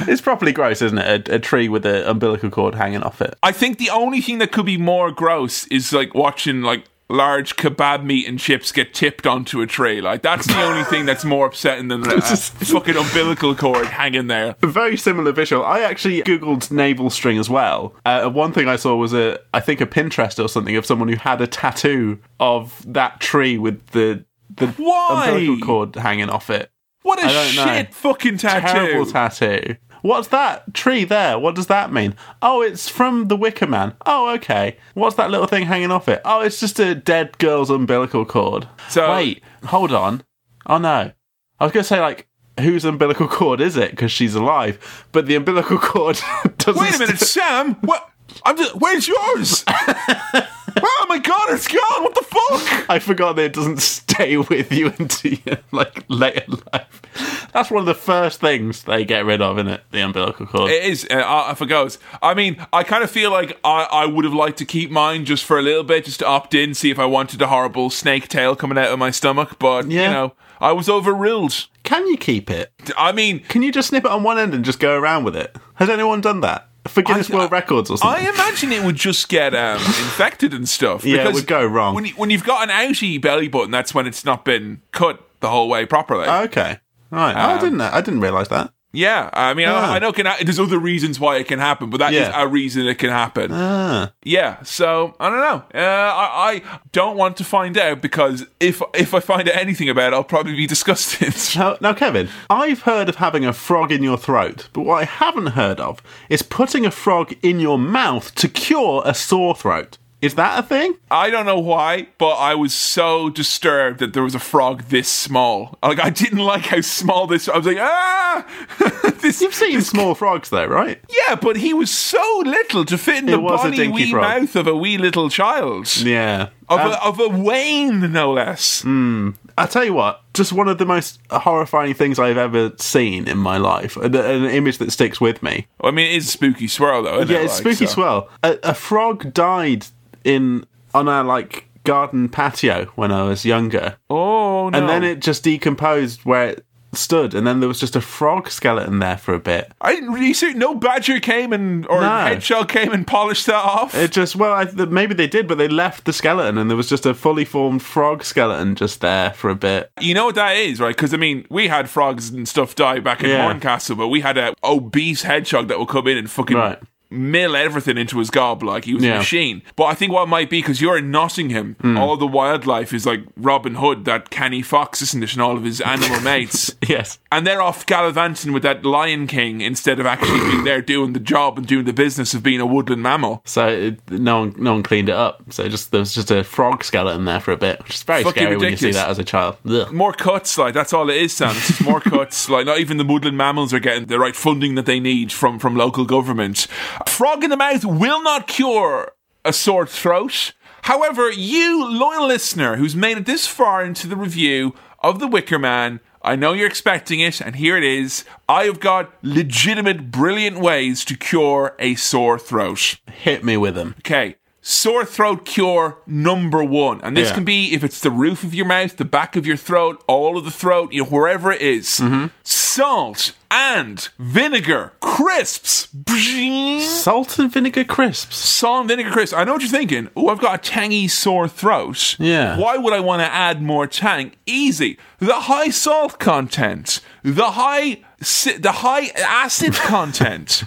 It's properly gross, isn't it? A, a tree with an umbilical cord hanging off it. I think the only thing that could be more gross is like watching like large kebab meat and chips get tipped onto a tray. Like that's the only thing that's more upsetting than a, [laughs] a fucking umbilical cord hanging there. A very similar visual. I actually googled navel string as well. Uh, one thing I saw was a, I think a Pinterest or something of someone who had a tattoo of that tree with the the Why? umbilical cord hanging off it. What a don't know. shit fucking tattoo. Terrible tattoo. What's that tree there? What does that mean? Oh, it's from the Wicker Man. Oh, okay. What's that little thing hanging off it? Oh, it's just a dead girl's umbilical cord. So- wait, hold on. Oh no, I was gonna say like. Whose umbilical [laughs] cord is it? Because she's alive, but the umbilical [laughs] cord [laughs] doesn't. Wait a minute, Sam. What? I'm just. Where's yours? [laughs] oh my god, it's gone. What the fuck? I forgot that it doesn't stay with you [laughs] into your like later life. That's one of the first things they get rid of, isn't it? The umbilical cord. It is. Uh, I I forgot. I mean, I kind of feel like I, I would have liked to keep mine just for a little bit, just to opt in, see if I wanted a horrible snake tail coming out of my stomach. But you know, I was overruled. Can you keep it? I mean, Can you just snip it on one end and just go around with it? Has anyone done that? For Guinness I- World Records or something. I imagine it would just get um, [laughs] infected and stuff. Yeah, it would go wrong. When, you, when you've got an outie belly button, that's when it's not been cut the whole way properly. okay. Right. Oh, I Um, didn't know. I didn't realize that. Yeah, I mean, Ah. I, I know can, there's other reasons why it can happen, but that is Yeah. a reason it can happen. Ah. Yeah, so I don't know. Uh, I, I don't want to find out because if if I find out anything about it, I'll probably be [laughs] disgusted. Now, now, Kevin, I've heard of having a frog in your throat, but what I haven't heard of is putting a frog in your mouth to cure a sore throat. Is that a thing? I don't know why, but I was so disturbed that there was a frog this small. Like I didn't like how small this. I was like, ah, [laughs] this. You've seen small frogs, though, right? Yeah, but he was so little to fit in the was bonny wee frog. mouth of a wee little child. Yeah. Of, Um, a, of a Wayne, no less. I tell you what, just one of the most horrifying things I've ever seen in my life, an, an image that sticks with me. I mean, it is spooky swirl though. Yeah, it? it's Like, spooky so- swell. A, a frog died in on our like garden patio when I was younger, Oh no! and then it just decomposed where it stood, and then there was just a frog skeleton there for a bit. I didn't really see. No badger came and or No. headshell came and polished that off. It just well, I, th- maybe they did, but they left the skeleton, and there was just a fully formed frog skeleton just there for a bit. You know what that is, right? Because I mean, we had frogs and stuff die back in Yeah. Horncastle, but we had a obese hedgehog that would come in and fucking Right. Mill everything into his gob like he was a Yeah. Hmm. machine. But I think what might be because you're in Nottingham, all the wildlife is like Robin Hood, that canny fox, isn't it, and all of his animal [laughs] mates. Yes. And they're off gallivanting with that Lion King instead of actually being there doing the job and doing the business of being a woodland mammal. So it, no one, no one cleaned it up. So just there was just a frog skeleton there for a bit, which is very Fucking scary when you see that as a child. Ugh. More cuts, like that's all it is, Sam. It's just more [laughs] cuts. Like not even the woodland mammals are getting the right funding that they need from from local government. Frog in the mouth will not cure a sore throat. However, you loyal listener who's made it this far into the review of The Wicker Man, I know you're expecting it, and here it is. I have got legitimate, brilliant ways to cure a sore throat. Hit me with them. Okay. Sore throat cure number one. And this Yeah. can be if it's the roof of your mouth, the back of your throat, all of the throat, you know, wherever it is. Mm-hmm. Salt and vinegar crisps. Salt and vinegar crisps. Salt and vinegar crisps. I know what you're thinking. Oh, I've got a tangy sore throat. Yeah. Why would I want to add more tang? Easy. The high salt content, the high, si- the high acid [laughs] content.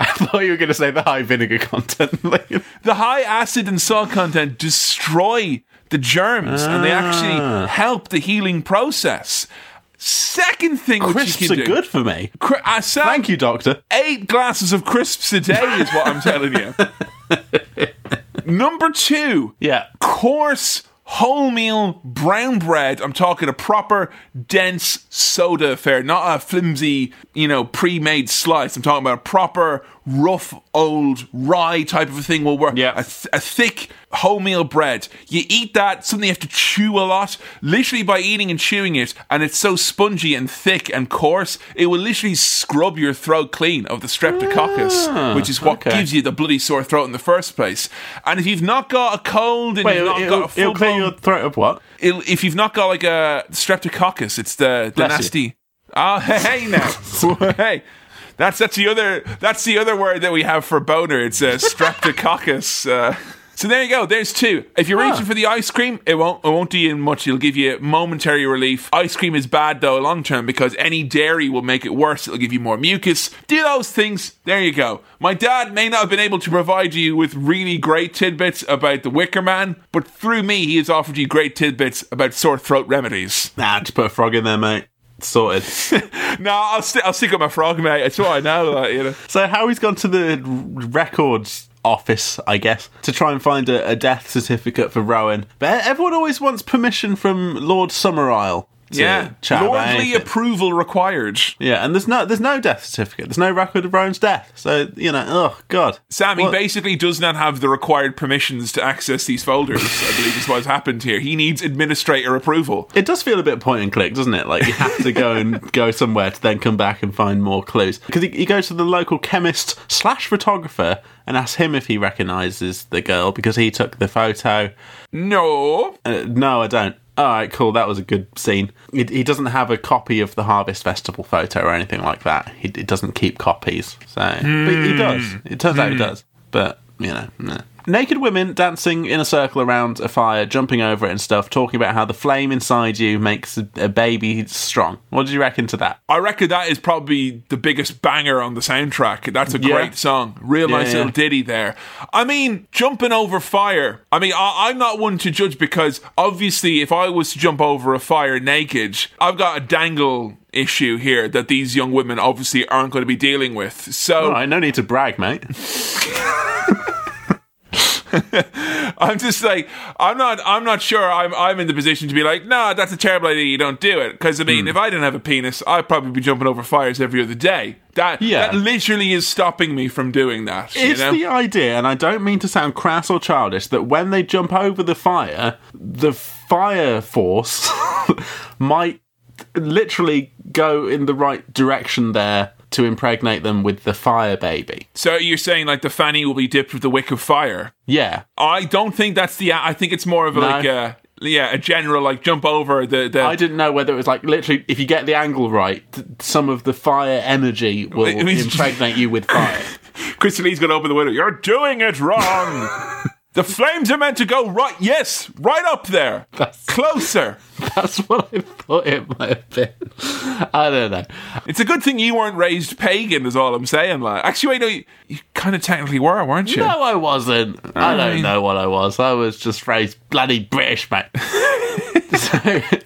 I thought you were going to say the high vinegar content. [laughs] The high acid and salt content destroy the germs and they actually ah. help the healing process. Second thing which crisps you are can do. good for me. Cri- Sam, Thank you, doctor. Eight glasses of crisps a day is what I'm telling you. [laughs] Number two, Yeah. coarse wholemeal brown bread. I'm talking a proper dense soda affair, not a flimsy, you know, pre-made slice. I'm talking about a proper rough old rye type of a thing will work. Yeah. A, th- a thick wholemeal bread. You eat that, something you have to chew a lot. Literally by eating and chewing it, and it's so spongy and thick and coarse, it will literally scrub your throat clean of the streptococcus, ah, which is what okay. gives you the bloody sore throat in the first place. And if you've not got a cold and Wait, you've not it'll, got a it'll full clear your throat of what? it'll, if you've not got like a streptococcus, it's the, the Bless you. nasty. Oh, [laughs] hey now, [laughs] hey. That's that's the other that's the other word that we have for boner. It's uh, streptococcus. [laughs] Uh, so there you go. There's two. If you're reaching for the ice cream, it won't it won't do you much. It'll give you momentary relief. Ice cream is bad though long term because any dairy will make it worse. It'll give you more mucus. Do those things. There you go. My dad may not have been able to provide you with really great tidbits about the Wicker Man, but through me, he has offered you great tidbits about sore throat remedies. Nah, just put a frog in there, mate. Sorted. [laughs] no, I'll, st- I'll stick with my frog, mate. It's what I know. Like, you know. so, Harry's gone to the records office, I guess, to try and find a, a death certificate for Rowan. But everyone always wants permission from Lord Summerisle. Yeah, chat lordly approval required. Yeah, and there's no there's no death certificate. There's no record of Rowan's death. So you know, oh god, Sam, he What- basically does not have the required permissions to access these folders. I believe is what's happened here. He needs administrator approval. It does feel a bit point and click, doesn't it? Like you have to go and [laughs] go somewhere to then come back and find more clues. Because he, he goes to the local chemist slash photographer and asks him if he recognises the girl because he took the photo. No, Uh, no, I don't. All right, cool. That was a good scene. He, he doesn't have a copy of the Harvest Festival photo or anything like that. He, he doesn't keep copies. So, but he does. Hmm. It turns out he hmm. does. But you know, nah. Naked women dancing in a circle around a fire, jumping over it and stuff, talking about how the flame inside you makes a, baby strong. What did you reckon to that? I reckon that is probably the biggest banger on the soundtrack. That's a Yeah. great song. Real Yeah, nice yeah. little ditty there. I mean, jumping over fire. I mean, I, I'm not one to judge because obviously, if I was to jump over a fire naked, I've got a dangle issue here that these young women obviously aren't going to be dealing with. So All right, no need to brag, mate. [laughs] [laughs] I'm just like I'm not I'm not sure I'm I'm in the position to be like no that's a terrible idea you don't do it because I mean hmm. if I didn't have a penis I'd probably be jumping over fires every other day that Yeah. that literally is stopping me from doing that you It's know? the idea, and I don't mean to sound crass or childish, that when they jump over the fire, the fire force [laughs] might literally go in the right direction there to impregnate them with the fire baby. so you're saying like the fanny will be dipped with the wick of fire Yeah. I don't think that's the I think it's more of a, No. like a yeah a general like jump over the the I didn't know whether it was like literally, if you get the angle right, th- some of the fire energy will impregnate you with fire. [laughs] Crystal Lee's to open the window. You're doing it wrong. [laughs] the flames are meant to go right. Yes, right up there. That's- Closer. [laughs] That's what I thought it might have been. I don't know. It's a good thing you weren't raised pagan, is all I'm saying. Like, actually, wait, no, you, you kind of technically were, weren't you? No, I wasn't. I don't mean- know what I was. I was just raised bloody British, mate. [laughs] so,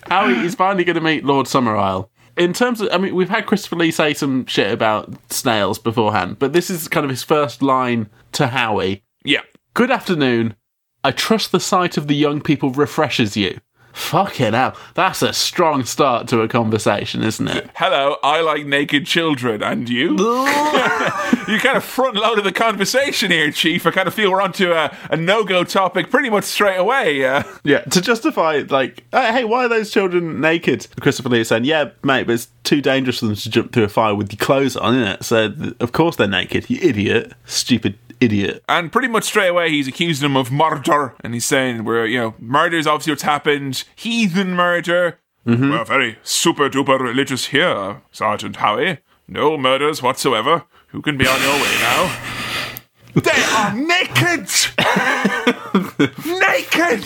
Howie is finally going to meet Lord Summerisle. In terms of, I mean, we've had Christopher Lee say some shit about snails beforehand, but this is kind of his first line to Howie. Yeah. Good afternoon. I trust the sight of the young people refreshes you. Fucking hell. That's a strong start to a conversation, isn't it? Hello, I like naked children, and you? [laughs] you kind of front loaded the conversation here, Chief. I kind of feel we're onto a, a no go topic pretty much straight away. Uh, Yeah, to justify, like, "Uh, hey, why are those children naked? Christopher Lee is saying, yeah, mate, but it's too dangerous for them to jump through a fire with your clothes on, isn't it? So, of course they're naked, you idiot. Stupid idiot. and pretty much straight away, he's accusing him of murder. And he's saying, we're, you know, murder is obviously what's happened. Heathen murder. Mm-hmm. We're very super duper religious here, Sergeant Howie. No murders whatsoever. Who can be on your way now? [laughs] They are naked! naked!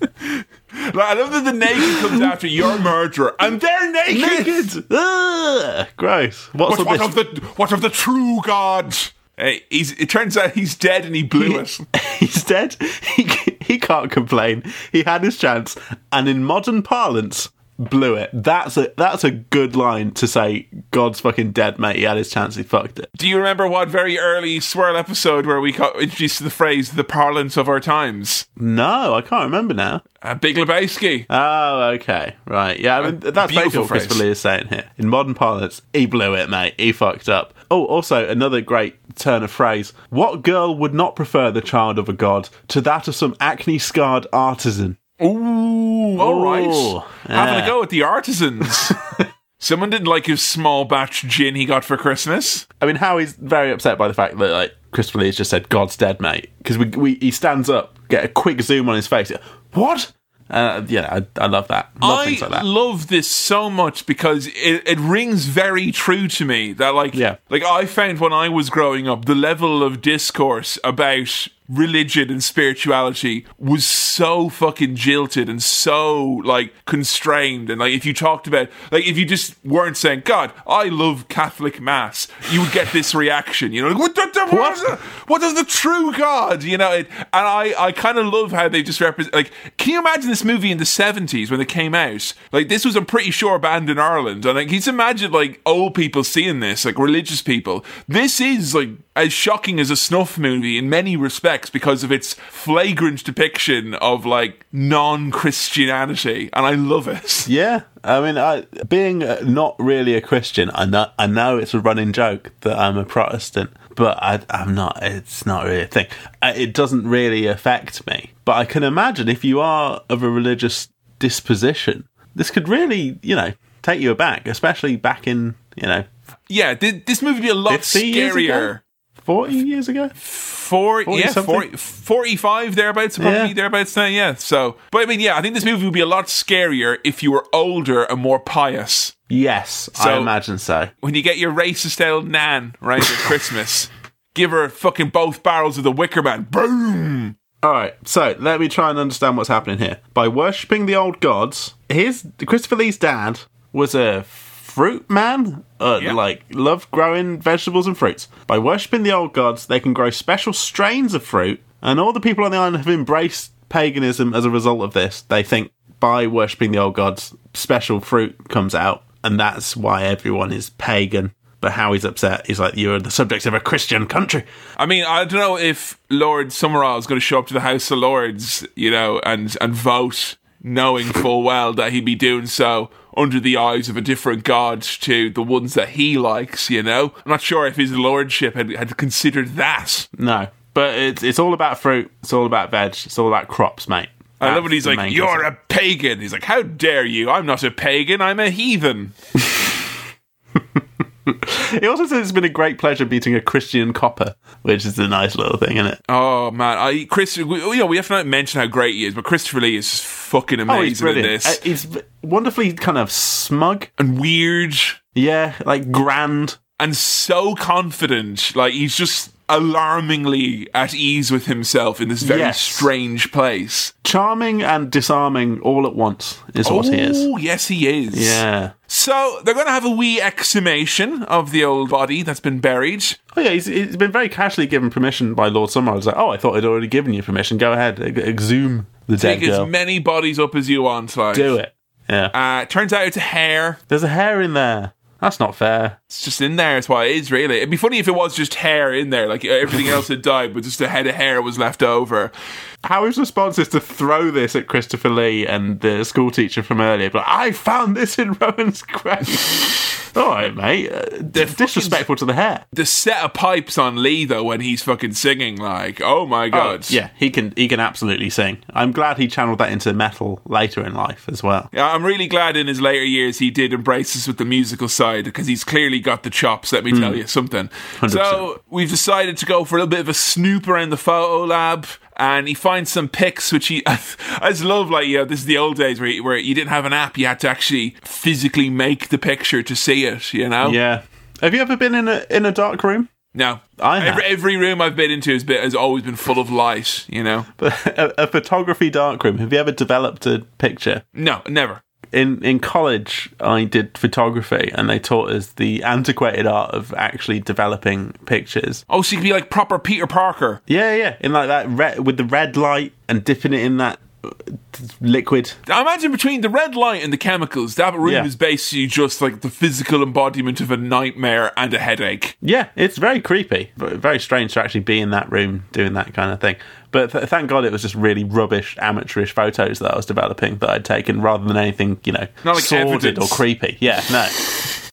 [laughs] Like, I love that the naked comes after your murderer, and they're naked! Naked! Ugh, gross. What's what of the what of the true God? Hey, he's, it turns out he's dead and he blew us. [laughs] He's dead. [laughs] He, he can't complain. He had his chance, and in modern parlance, blew it. That's a that's a good line to say. God's fucking dead, mate. He had his chance. He fucked it. Do you remember what very early Swirl episode where we got introduced to the phrase "the parlance of our times"? No, I can't remember now. Uh, Big Lebowski. Oh, okay, right. Yeah, I mean that's basically what Christopher. Lee is saying here. In modern parlance, he blew it, mate. He fucked up. Oh, also another great turn of phrase. What girl would not prefer the child of a god to that of some acne-scarred artisan? Ooh, all right. Ooh, Having yeah. a go at the artisans. [laughs] Someone didn't like his small batch gin he got for Christmas. I mean, Howie's very upset by the fact that like Christopher Lee has just said "God's dead, mate," because we, we he stands up, get a quick zoom on his face. What? Uh, yeah, I, I love that. Love I things like that. love this so much because it, it rings very true to me that like Yeah. like I found when I was growing up the level of discourse about religion and spirituality was so fucking jilted and so like constrained and like if you talked about like if you just weren't saying God I love Catholic mass you would get this reaction you know like, what, the, what, is the, what is the true God? You know it, and I I kind of love how they just represent like can you imagine this movie in the 70s when it came out? Like this was I'm pretty sure banned in Ireland. And like he's imagined like old people seeing this like religious people? This is like as shocking as a snuff movie in many respects because of its flagrant depiction of like non-Christianity. And I love it. Yeah, I mean, I, being uh, not really a Christian, I know I know it's a running joke that I'm a Protestant, but I, I'm not. It's not really a thing. Uh, It doesn't really affect me. But I can imagine if you are of a religious disposition, this could really, you know, take you aback, especially back in, you know, yeah th- this movie would be a lot 50 years ago? scarier 40 years ago? Four, 40 yeah, something? 40, 45 thereabouts, probably Yeah. thereabouts now, yeah. So, but I mean, yeah, I think this movie would be a lot scarier if you were older and more pious. Yes, I imagine so. When you get your racist old nan, right, at Christmas, [laughs] give her fucking both barrels of the Wicker Man. Boom! All right, so let me try and understand what's happening here. By worshipping the old gods, his Christopher Lee's dad was a fruit man, uh, Yeah. like love growing vegetables and fruits. By worshipping the old gods, they can grow special strains of fruit, and all the people on the island have embraced paganism as a result of this. They think by worshipping the old gods, special fruit comes out, and that's why everyone is pagan. But Howie's upset, he's like, "You're the subject of a Christian country." I mean, I don't know if Lord Summerisle is going to show up to the House of Lords, you know, and and vote, knowing full well that he'd be doing so under the eyes of a different god to the ones that he likes. You know, I'm not sure if his lordship had, had considered that. No, but it's it's all about fruit. It's all about veg. It's all about crops, mate. I love when he's like, "You're concern. a pagan." He's like, "How dare you? I'm not a pagan. I'm a heathen." [laughs] [laughs] He also says it's been a great pleasure beating a Christian copper, which is a nice little thing, isn't it? Oh man, I Chris, we, you know, we have to not mention how great he is, but Christopher Lee is fucking Oh, amazing in this Uh, he's wonderfully kind of smug. and weird. Yeah, like grand. and so confident. Like he's just alarmingly at ease with himself in this very Yes. strange place. Charming and disarming all at once is what he is. Oh, yes, he is. Yeah. So they're going to have a wee exhumation of the old body that's been buried. Oh yeah, he's, he's been very casually given permission by Lord Summerisle. He's like, oh, I thought I'd already given you permission. Go ahead, ex- exhume the dead Take as many bodies up as you want. Like. Do it. Yeah. Uh, turns out it's a hare. There's a hare in there. That's not fair. It's just in there. It's why it is, really. It'd be funny if it was just hair in there, like everything [laughs] else had died, but just a head of hair was left over. Howie's response is to throw this at Christopher Lee and the school teacher from earlier, but I found this in [laughs] Rowan's grave. [laughs] All right, mate. Uh, disrespectful to the hair. The set of pipes on Lee, though, when he's fucking singing, like, oh my god. Yeah, he can. He can absolutely sing. I'm glad he channeled that into metal later in life as well. Yeah, I'm really glad in his later years he did embrace us with the musical side because he's clearly got the chops, let me Hmm. tell you something. So we've decided to go for a little bit of a snoop around the photo lab. And he finds some pics, which he, [laughs] I just love, like, you know, this is the old days where, you- where you didn't have an app, you had to actually physically make the picture to see it, you know? Yeah. Have you ever been in a in a dark room? No. I have. every, every room I've been into has, been, has always been full of light, you know? [laughs] a, a photography dark room. Have you ever developed a picture? No, never. In in college, I did photography, and they taught us the antiquated art of actually developing pictures. Oh, so you could be like proper Peter Parker. Yeah, yeah, in like that red with the red light and dipping it in that uh, liquid. I imagine between the red light and the chemicals, that room Yeah. is basically just like the physical embodiment of a nightmare and a headache. Yeah, it's very creepy, but very strange to actually be in that room doing that kind of thing. But th- thank God it was just really rubbish, amateurish photos that I was developing that I'd taken rather than anything, you know, Not like sordid evidence. or creepy. Yeah, no.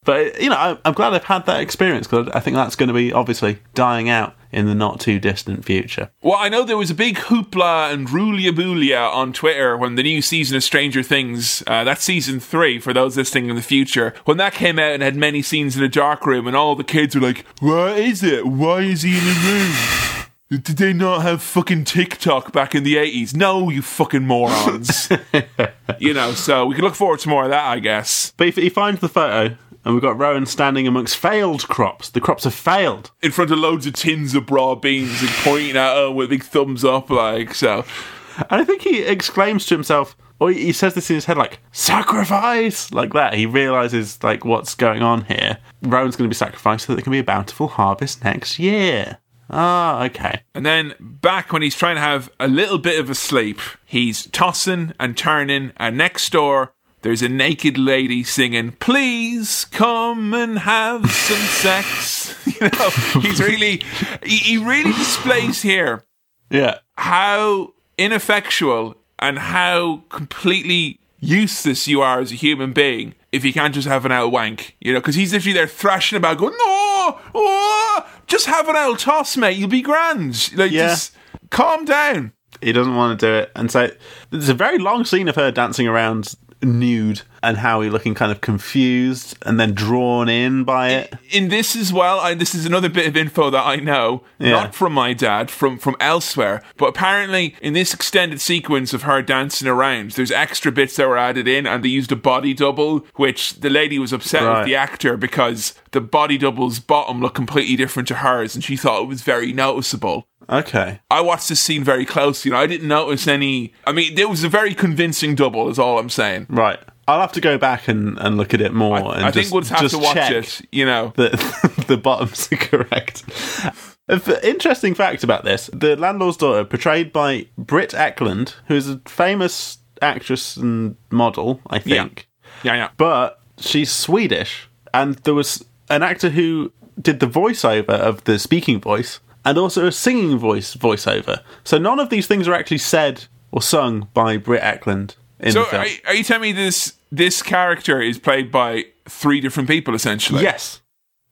But, you know, I- I'm glad I've had that experience because I think that's going to be obviously dying out in the not too distant future. Well, I know there was a big hoopla and rulia on Twitter when the new season of Stranger Things, uh, that's season three for those listening in the future, when that came out and had many scenes in a dark room, and all the kids were like, What is it? Why is he in a room? Did they not have fucking TikTok back in the 80s? No, you fucking morons. [laughs] you know, so we can look forward to more of that, I guess. But if he finds the photo, and we've got Rowan standing amongst failed crops, the crops have failed. In front of loads of tins of raw beans and pointing at her with big thumbs up, like, so. And I think he exclaims to himself, or he says this in his head, like, sacrifice! Like that. He realizes, like, what's going on here. Rowan's going to be sacrificed so that there can be a bountiful harvest next year. Ah, okay. And then back when he's trying to have a little bit of a sleep, he's tossing and turning, and next door there's a naked lady singing, "Please come and have some [laughs] sex." [laughs] You know, he's really, he, he really displays here Yeah. how ineffectual and how completely useless you are as a human being if you can't just have an old wank, you know, because he's literally there thrashing about, going, "No, oh, just have an old toss, mate. You'll be grand." Like, Yeah. just calm down. He doesn't want to do it. And so there's a very long scene of her dancing around nude and Howie looking kind of confused and then drawn in by it. in this as well, I, this is another bit of info that I know, Yeah. not from my dad, from from elsewhere. But apparently, in this extended sequence of her dancing around, there's extra bits that were added in, and they used a body double, which the lady was upset Right. with the actor because the body double's bottom looked completely different to hers, and she thought it was very noticeable. Okay. I watched this scene very closely, and I didn't notice any. I mean, it was a very convincing double, is all I'm saying. Right. I'll have to go back and, and look at it more. and I think just- we'll just have to watch it, you know. that [laughs] the bottoms are correct. Interesting fact about this the landlord's daughter, portrayed by Britt Ekland, who's a famous actress and model, I think. Yeah, yeah. But she's Swedish, and there was an actor who did the voiceover of the speaking voice and also a singing voice voiceover. So none of these things are actually said or sung by Britt Ekland in So the film. are, are you telling me this this character is played by three different people essentially? yes.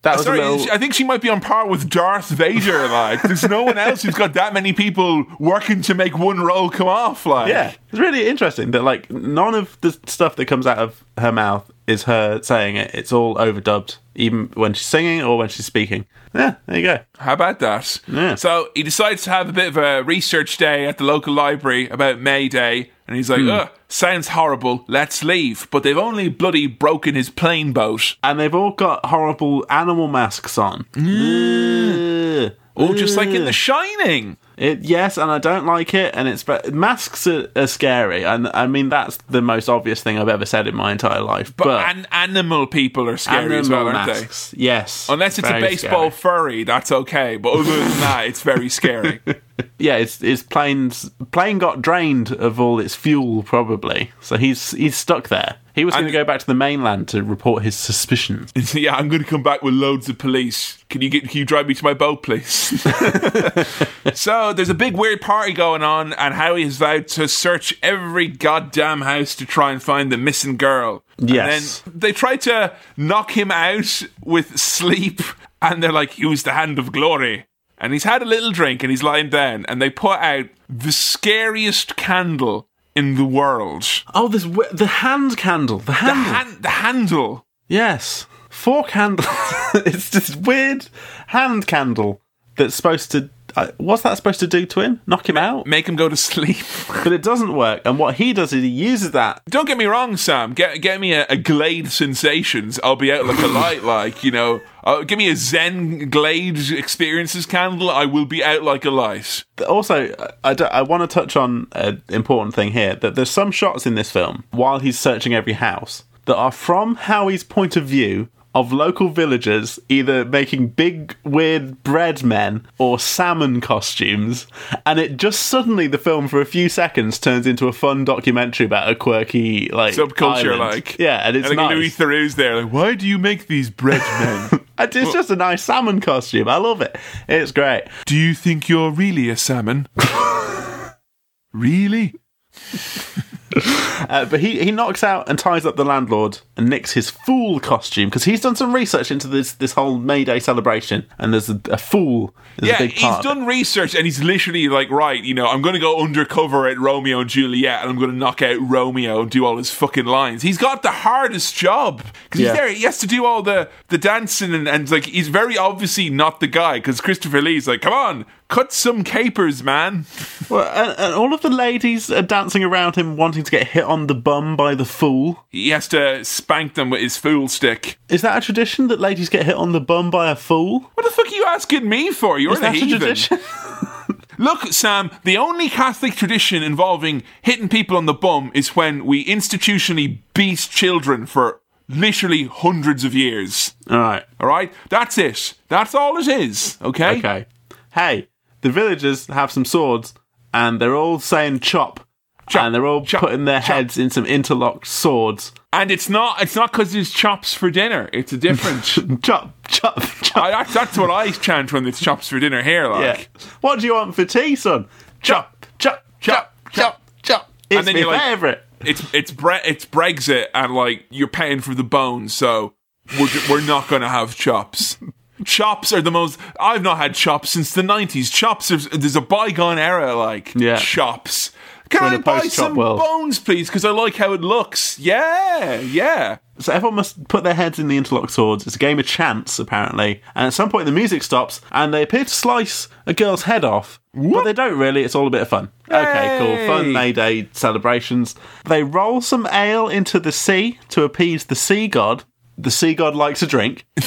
That was Sorry, little. I think she might be on par with Darth Vader. [laughs] Like, there's no one else who's got that many people working to make one role come off. Like, Yeah, it's really interesting that like none of the stuff that comes out of her mouth is her saying it. It's all overdubbed, even when she's singing or when she's speaking. Yeah, there you go. How about that? Yeah. So he decides to have a bit of a research day at the local library about May Day, and he's like, Hmm. "Ugh, sounds horrible. Let's leave." But they've only bloody broken his plane boat. And they've all got horrible animal masks on. Mm. Ugh. Oh, just like in The Shining. It, yes, and I don't like it. And it's but masks are, are scary, and I mean that's the most obvious thing I've ever said in my entire life. But, But, an- animal people are scary as well, animal aren't they? masks, yes, Unless it's a very baseball scary. furry, that's okay. But other than that, it's very scary. [laughs] yeah, his, his plane's plane got drained of all its fuel, probably. So he's he's stuck there. He was going to go back to the mainland to report his suspicions. [laughs] yeah, I'm going to come back with loads of police. Can you get? Can you drive me to my boat, please? [laughs] so there's a big weird party going on, and Howie has vowed to search every goddamn house to try and find the missing girl. Yes. And then they try to knock him out with sleep, and they're like, "Use the hand of glory." And he's had a little drink, and he's lying down, and they put out the scariest candle in the world. Oh, this the hand candle. The The, handle. han- the handle. yes, four candles. [laughs] it's this weird hand candle that's supposed to. Uh, what's that supposed to do to him? Knock him out? Make him go to [laughs] sleep. But it doesn't work. And what he does is he uses that. Don't get me wrong, Sam. Get get me a, a Glade Sensations. I'll be out like a light. [laughs] Like you know, uh, give me a Zen Glade Experiences candle. I will be out like a light. Also, I, want to touch on an important thing here that there's some shots in this film while he's searching every house that are from Howie's point of view of local villagers either making big weird bread men or salmon costumes and it just suddenly the film for a few seconds turns into a fun documentary about a quirky like Subculture, island. like yeah and it's And like nice Louis Theroux's there. Like, why do you make these bread men? [laughs] It's just a nice salmon costume I love it it's great do you think you're really a salmon? [laughs] really? [laughs] [laughs] Uh, but he, he knocks out and ties up the landlord and nicks his fool costume because he's done some research into this this whole May Day celebration and there's a, a fool is Yeah, a big he's done research and he's literally like, right, you know, I'm going to go undercover at Romeo and Juliet and I'm going to knock out Romeo and do all his fucking lines. He's got the hardest job because Yeah. he's there. He has to do all the the dancing and, and like he's very obviously not the guy because Christopher Lee's like, come on, cut some capers, man. Well, and, and all of the ladies are dancing around him wanting to get hit on the bum by the fool. He has to spank them with his fool stick. Is that a tradition that ladies get hit on the bum by a fool? What the fuck are you asking me for? You're Is the that a heathen. tradition? [laughs] [laughs] Look, Sam, the only Catholic tradition involving hitting people on the bum is when we institutionally beat children for literally hundreds of years. all right. All right? That's it. That's all it is. Okay? Okay. Hey, the villagers have some swords and they're all saying chop. Chop, and they're all chop, putting their chop. heads in some interlocked swords. And it's not it's not because there's chops for dinner. It's a different. [laughs] Chop, chop, chop. I, that's, that's what I chant when it's chops for dinner here. Like. Yeah. What do you want for tea, son? Chop, chop, chop, chop, chop. It's then my you're like- favourite. it's it's Bre- it's Brexit and like you're paying for the bones, so we're we're not going to have chops. [laughs] Chops are the most. I've not had chops since the nineties. Chops, are, there's a bygone era like Yeah. chops. Can We're in buy some world. bones, please? Because I like how it looks. Yeah, yeah. So everyone must put their heads in the interlock swords. It's a game of chance, apparently. And at some point, the music stops, and they appear to slice a girl's head off. But they don't really. It's all a bit of fun. Okay, cool. Fun May Day celebrations. They roll some ale into the sea to appease the sea god. The sea god likes a drink. [laughs]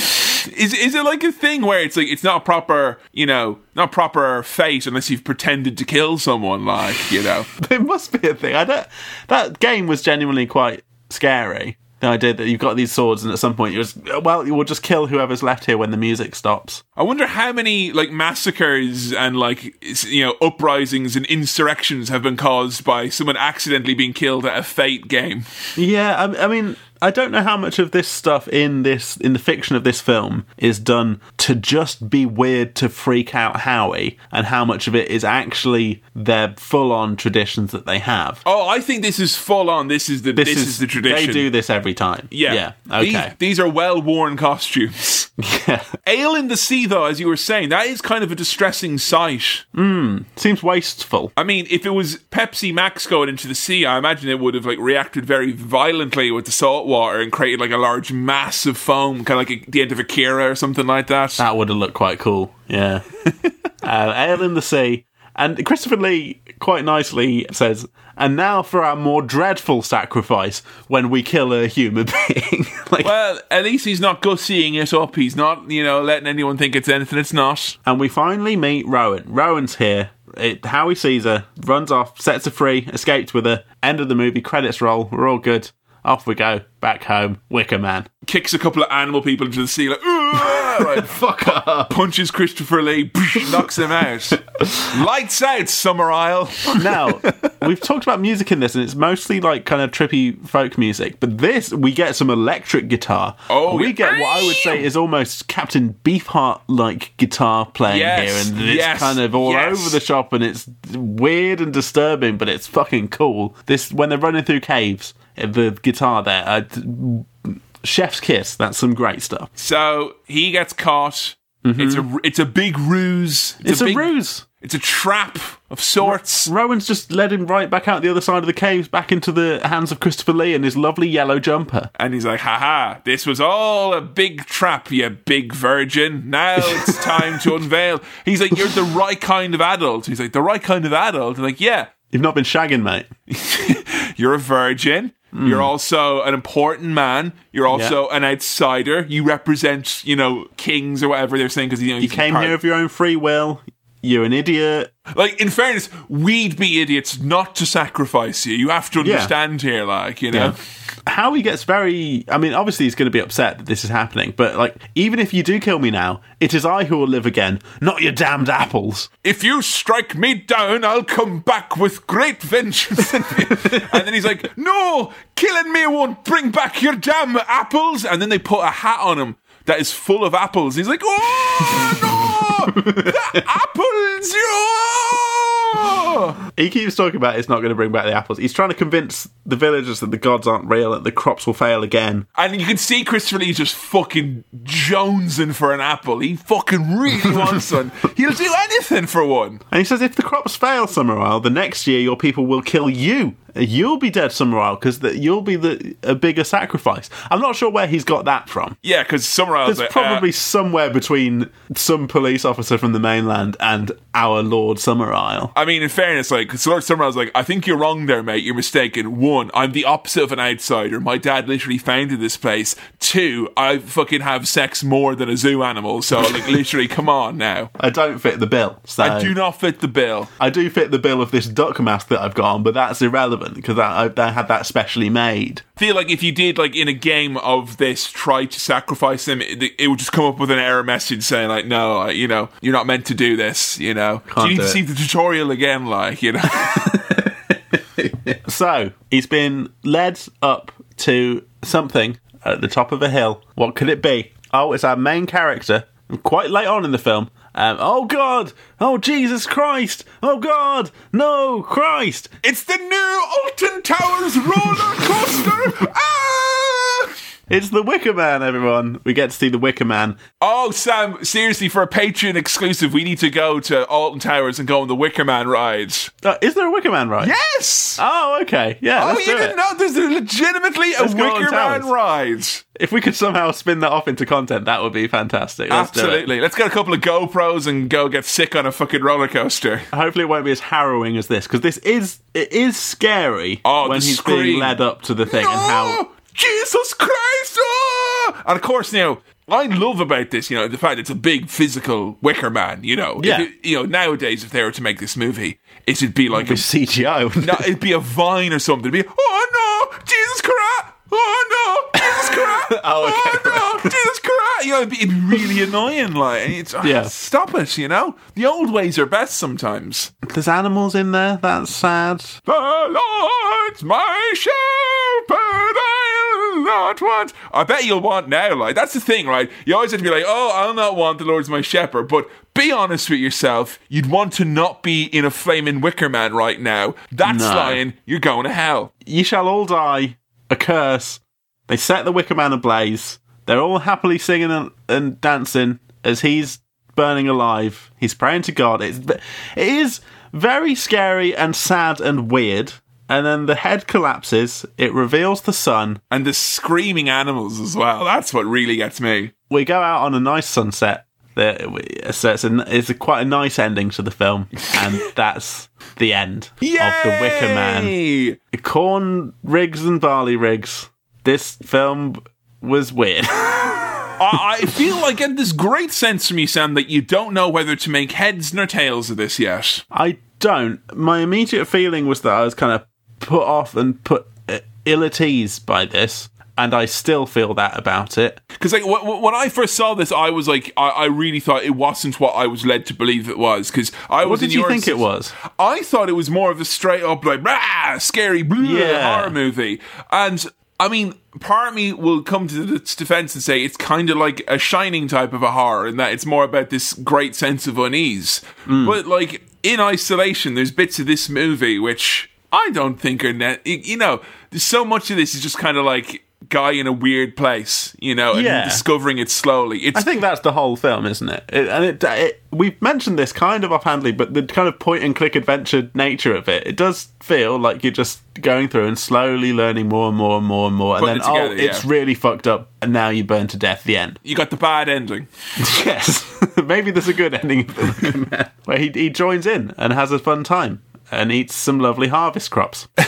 Is is it like a thing where it's like it's not a proper, you know, not proper fete unless you've pretended to kill someone, like you know? [laughs] There must be a thing. I don't. That game was genuinely quite scary. The idea that you've got these swords, and at some point you're just well, you will just kill whoever's left here when the music stops. I wonder how many like massacres and like you know uprisings and insurrections have been caused by someone accidentally being killed at a fete game. Yeah, I, I mean, I don't know how much of this stuff in this in the fiction of this film is done to just be weird to freak out Howie, and how much of it is actually their full-on traditions that they have. Oh, I think this is full on. This is the this, is, the tradition. They do this every time. Yeah. yeah. These, Okay. these are well worn costumes. [laughs] yeah, Ale in the sea, though, as you were saying, that is kind of a distressing sight. Hmm. Seems wasteful. I mean, if it was Pepsi Max going into the sea, I imagine it would have like reacted very violently with the salt water and created like a large mass of foam, kind of like a, the end of Akira or something like that. That would have looked quite cool. Yeah. [laughs] uh, Ale in the sea. And Christopher Lee quite nicely says, and now for our more dreadful sacrifice when we kill a human [laughs] being. like, Well, at least he's not gussying it up. He's not, you know, letting anyone think it's anything it's not. and we finally meet Rowan. Rowan's here. It, Howie sees her, runs off, sets her free, escapes with her. End of the movie, credits roll. We're all good. Off we go. Back home. Wicker Man. Kicks a couple of animal people into the sea, like, right, [laughs] Fuck up. punches Christopher Lee, knocks him out. [laughs] Lights out, Summerisle. now [laughs] we've talked about music in this and it's mostly like kind of trippy folk music but this we get some electric guitar Oh, we yeah. get what i would say is almost captain beefheart like guitar playing Yes, here and it's yes, kind of all yes. over the shop and it's weird and disturbing but it's fucking cool this when they're running through caves the guitar there uh, chef's kiss that's some great stuff So he gets caught. It's a it's a big ruse. Mm-hmm. it's, a, big, ruse It's a trap of sorts. Rowan's just led him right back out the other side of the caves, back into the hands of Christopher Lee and his lovely yellow jumper. And he's like, haha, this was all a big trap, you big virgin. Now it's [laughs] time to unveil. He's like, you're the right kind of adult. He's like, the right kind of adult. And like, yeah, You've not been shagging, mate. [laughs] you're a virgin. You're Hmm. also an important man. You're also an outsider. You represent, you know, kings or whatever they're saying because you know You came here of your own free will. You're an idiot. Like in fairness, we'd be idiots not to sacrifice you. You have to Yeah. understand here, like you know. Howie gets very. I mean, obviously, he's going to be upset that this is happening, but like, even if you do kill me now, it is I who will live again, not your damned apples. if you strike me down, I'll come back with great vengeance. [laughs] and then he's like, no, killing me won't bring back your damn apples. And then they put a hat on him that is full of apples. He's like, oh, no, the apples. He keeps talking about it's not going to bring back the apples. He's trying to convince the villagers that the gods aren't real, that the crops will fail again. And you can see Christopher Lee just fucking jonesing for an apple. He fucking really [laughs] wants one. He'll do anything for one. And he says, if the crops fail, Summerisle, the next year your people will kill you. You'll be dead, Summerisle, because you'll be the a bigger sacrifice. I'm not sure where he's got that from. Yeah, because Summer There's like, uh, probably somewhere between some police officer from the mainland and our Lord Summerisle. I mean, in fairness, like Lord Summer, I was like, I think you're wrong there, mate. You're mistaken. One, I'm the opposite of an outsider. My dad literally founded this place. Two, I fucking have sex more than a zoo animal. So, like, [laughs] literally, come on now. I don't fit the bill. So I do not fit the bill. I do fit the bill of this duck mask that I've got on, but that's irrelevant because I, I had that specially made. I feel like if you did like in a game of this try to sacrifice them it, it would just come up with an error message saying like no you know you're not meant to do this you know do Can't you need do to it. see the tutorial again like you know [laughs] [laughs] So he's been led up to something at the top of a hill. What could it be? Oh, it's our main character. Quite late on in the film. Um, oh God! Oh Jesus Christ! Oh God! No Christ! it's the new Alton Towers roller coaster [laughs] ah! It's the Wicker Man, everyone. We get to see the Wicker Man. Oh, Sam, seriously, for a Patreon exclusive, we need to go to Alton Towers and go on the Wicker Man ride. Uh, is there a Wicker Man ride? Yes! Oh, okay. Yeah. oh, let's you didn't it. know there's legitimately a Let's on Wicker Man ride. If we could somehow spin that off into content, that would be fantastic. Let's. Absolutely. Let's get a couple of GoPros and go get sick on a fucking roller coaster. Hopefully, it won't be as harrowing as this because this is it is scary Oh, when he's scream. being led up to the thing and how Jesus Christ! oh! And of course, now I love about this, you know, the fact it's a big physical Wicker Man. You know, Yeah. it- you know, nowadays if they were to make this movie, it'd be like a, it's CGI. wouldn't no, it? it'd be a vine or something. It'd be, oh no, Jesus Christ! Oh no, Jesus Christ! [laughs] Oh, okay, oh no, Jesus Christ! You know, it'd be, it'd be really annoying. Like, it's, ah, Yeah. stop it. You know, the old ways are best sometimes. There's animals in there. That's sad. The Lord's my shepherd, Not want. I bet you'll want now. Like that's the thing, right? You always have to be like, oh, I'll not want the Lord's my shepherd, but. Be honest with yourself. You'd want to not be in a flaming wicker man right now. That's No. lying. You're going to hell. Ye shall all die. A curse. They set the Wicker Man ablaze. They're all happily singing and, and dancing as he's burning alive. He's praying to God. It's it is very scary and sad and weird. And then the head collapses. It reveals the sun. And the screaming animals as well. That's what really gets me. We go out on a nice sunset. So it's a, it's a quite a nice ending to the film, and [laughs] that's the end of the Wicker Man. Corn rigs and barley rigs. This film was weird. [laughs] I, I feel like I get this great sense from you, Sam, that you don't know whether to make heads nor tails of this yet. I don't. My immediate feeling was that I was kind of put off and put uh, ill at ease by this, and I still feel that about it. Because like wh- wh- when I first saw this, I was like, I, I really thought it wasn't what I was led to believe it was. Because I What was. did you think it was? I thought it was more of a straight up like rah, scary blue Yeah. horror movie, and I mean, part of me will come to its defense and say it's kind of like a shining type of a horror, in that it's more about this great sense of unease. Hmm. But like in isolation, there's bits of this movie which I don't think are net. You know, there's so much of this is just kind of like guy in a weird place, you know, and Yeah. discovering it slowly. It's I think that's the whole film, isn't it? it and it, it, we've mentioned this kind of offhandly, but the kind of point and click adventure nature of it, it does feel like you're just going through and slowly learning more and more and more and more, and then it together, oh, it's yeah. really fucked up, and now you burn to death. The end. you got the bad ending. [laughs] yes, [laughs] maybe there's a good ending of the Wicker Man, where he he joins in and has a fun time and eats some lovely harvest crops. [laughs]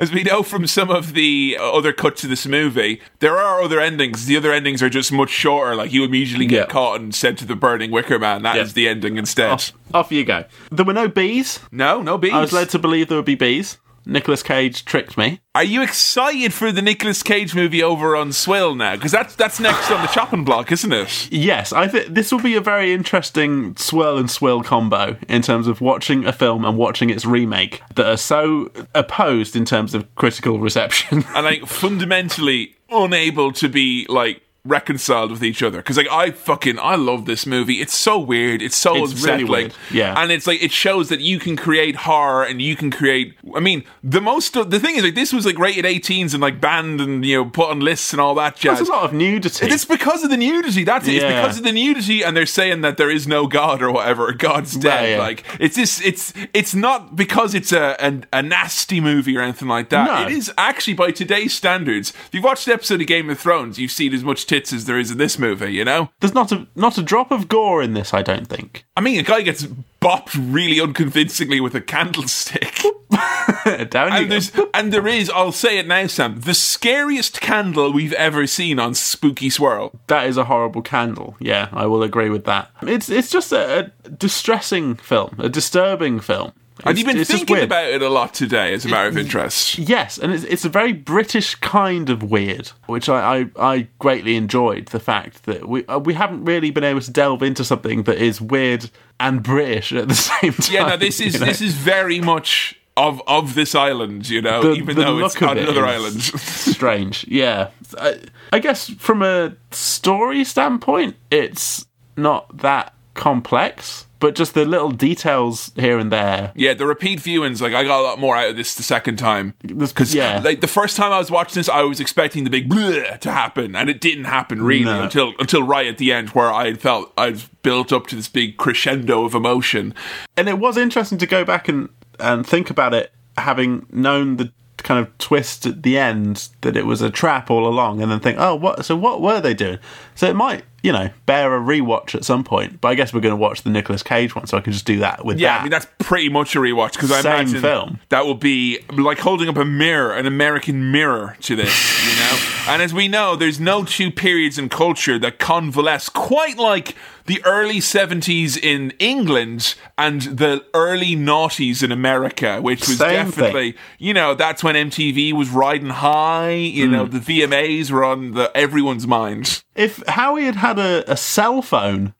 As we know from some of the other cuts of this movie, there are other endings. The other endings are just much shorter. Like you immediately get Yeah. caught and sent to the burning wicker man. That is the ending instead. off, off you go. There were no bees. No, no bees. I was led to believe there would be bees. Nicolas Cage tricked me. Are you excited for the Nicolas Cage movie over on Swill now? Because that's that's next on the chopping block, isn't it? Yes, I think this will be a very interesting swirl and swill combo in terms of watching a film and watching its remake that are so opposed in terms of critical reception. And like fundamentally unable to be like reconciled with each other because like I fucking I love this movie. It's so weird. It's so It's really unsettling. weird. Yeah. and it's like it shows that you can create horror and you can create. I mean, the most the thing is like this was like rated 18s and like banned and you know put on lists and all that jazz. There's a lot of nudity. It's because of the nudity. That's it. It's because of the nudity, and they're saying that there is no God or whatever. God's dead. Yeah. Like it's this. It's it's not because it's a, a a nasty movie or anything like that. No. It is actually by today's standards. If you've watched an episode of Game of Thrones, you've seen as much tits as there is in this movie. You know. There's not a not a drop of gore in this, I don't think. I mean, a guy gets bopped really unconvincingly with a candlestick. [laughs] Down you And go. there's and there is, I'll say it now, Sam, the scariest candle we've ever seen on Spooky Swirl. That is a horrible candle. Yeah, I will agree with that. It's it's just a, a distressing film, a disturbing film. And It's- you've been thinking about it a lot today, as a matter of interest. Yes, and it's, it's a very British kind of weird, which I, I, I greatly enjoyed. The fact that we uh, we haven't really been able to delve into something that is weird and British at the [laughs] same time. Yeah, no, this is you know? this is very much of of this island, you know, The- even the though it's look of on it another is island. [laughs] strange. Yeah, I, I guess from a story standpoint, it's not that complex. But just the little details here and there. Yeah, the repeat viewings, like I got a lot more out of this the second time. Because yeah. like the first time I was watching this, I was expecting the big bleh to happen, and it didn't happen really No. until until right at the end, where I felt I'd built up to this big crescendo of emotion. And it was interesting to go back and, and think about it, having known the kind of twist at the end that it was a trap all along, and then think, oh, what? So what were they doing? So it might, you know, bear a rewatch at some point. But I guess we're going to watch the Nicolas Cage one, so I can just do that with Yeah, that. I mean that's pretty much a rewatch because I Same imagine film. that will be like holding up a mirror, an American mirror to this, you know. and as we know, there's no two periods in culture that convalesce quite like the early '70s in England and the early noughties in America, which was Same definitely, you know, that's when MTV was riding high. You Hmm. know, the VMAs were on the everyone's mind. if Howie had had a, a cell phone,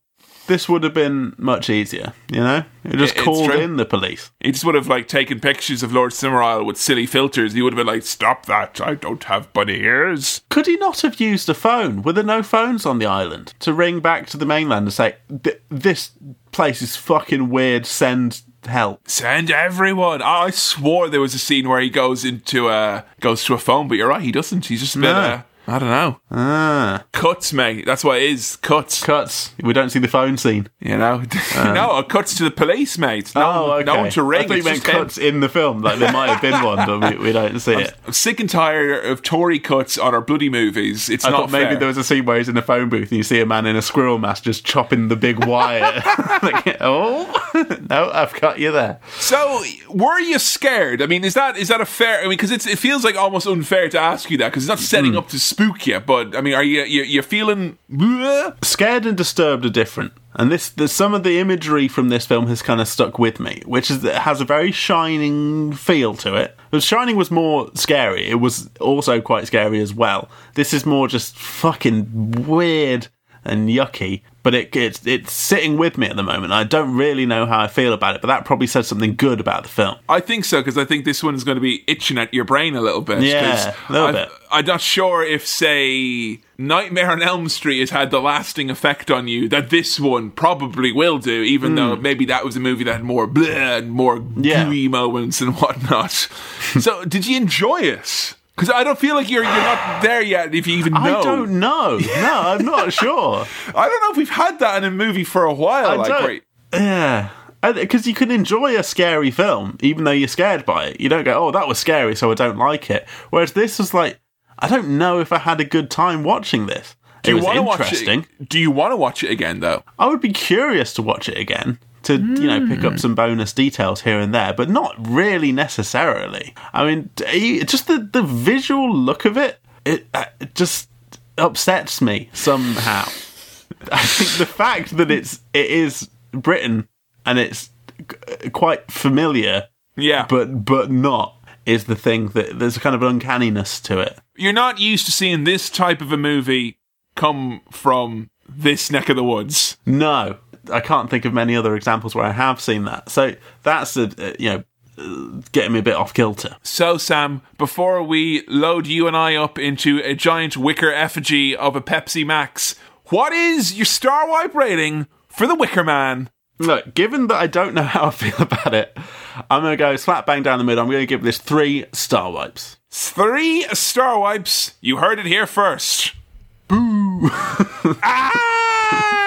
this would have been much easier. You know, it just It- called in the police. He just would have like taken pictures of Lord Summerisle with silly filters. He would have been like, "Stop that! I don't have bunny ears." Could he not have used a phone? Were there no phones on the island to ring back to the mainland and say, "This place is fucking weird. Send help." Send everyone. I swore there was a scene where he goes into a goes to a phone, but you're right, he doesn't. He's just a bit. No. Uh, I don't know. Ah, Cuts, mate. That's what it is. Cuts. cuts. We don't see the phone scene. You know. [laughs] no, it cuts to the police, mate. No, oh, okay. no one to I ring. thought you It's meant him. cuts in the film. Like there might have been one, but we, we don't see it. I'm sick and tired of Tory cuts on our bloody movies. It's I not thought maybe fair. there was a scene where he's in a phone booth and you see a man in a squirrel mask just chopping the big wire. [laughs] [laughs] like, oh no, I've got you there. So, were you scared? I mean, is that is that a fair? I mean, because it feels like almost unfair to ask you that because it's not setting Hmm. up to spook you. But I mean, are you you you feeling? "Bleh"? scared and disturbed are different and this the, some of the imagery from this film has kind of stuck with me which is it has a very shining feel to it The shining was more scary it was also quite scary as well this is more just fucking weird and yucky but it, it's it's sitting with me at the moment i don't really know how i feel about it but that probably says something good about the film I think so because I think this one is going to be itching at your brain a little bit. Yeah, a little I've- bit. I'm not sure if, say, Nightmare on Elm Street has had the lasting effect on you that this one probably will do. Even though maybe that was a movie that had more bleh and more Hmm. Yeah. gooey moments and whatnot. [laughs] so, did you enjoy it? Because I don't feel like you're you're not there yet. If you even know, i don't know no i'm not [laughs] sure I don't know if we've had that in a movie for a while. I like, don't- where- Yeah. Because you can enjoy a scary film, even though you're scared by it. You don't go, oh, that was scary, so I don't like it. Whereas this was like, I don't know if I had a good time watching this. do it you was want to watch interesting. it? Do you want to watch it again though? I would be curious to watch it again to you know pick Hmm. up some bonus details here and there, but not really necessarily. I mean, just the the visual look of it, it, uh, it just upsets me somehow. I think the fact that it's it is Britain and it's g- quite familiar, Yeah, but but not is the thing that there's a kind of uncanniness to it. you're not used to seeing this type of a movie come from this neck of the woods. No, I can't think of many other examples where I have seen that. So that's a, uh, you know uh, getting me a bit off kilter. So, Sam, before we load you and I up into a giant wicker effigy of a Pepsi Max, what is your Star Wipe rating for The Wicker Man? Look, given that I don't know [laughs] how I feel about it, I'm going to go slap bang down the middle. I'm going to give this three star wipes. Three Star Wipes. You heard it here first. Boo! [laughs] ah!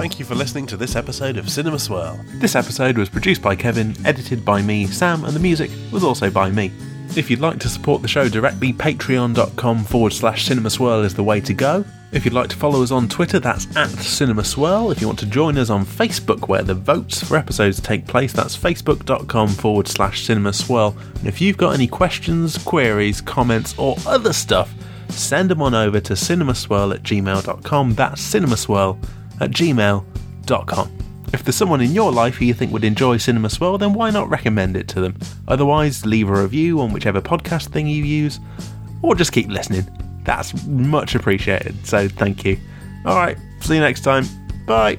Thank you for listening to this episode of Cinema Swirl. This episode was produced by Kevin, edited by me, Sam, and the music was also by me. If you'd like to support the show directly, patreon.com forward slash Cinema Swirl is the way to go. If you'd like to follow us on Twitter, that's at Cinema Swirl. If you want to join us on Facebook, where the votes for episodes take place, that's facebook.com forward slash Cinema Swirl. And if you've got any questions, queries, comments, or other stuff, send them on over to cinemaswirl at gmail.com. That's cinemaswirl at gmail.com. If there's someone in your life who you think would enjoy Cinema Swirl, then why not recommend it to them? Otherwise, leave a review on whichever podcast thing you use, or just keep listening. That's much appreciated, so thank you. Alright, see you next time. Bye.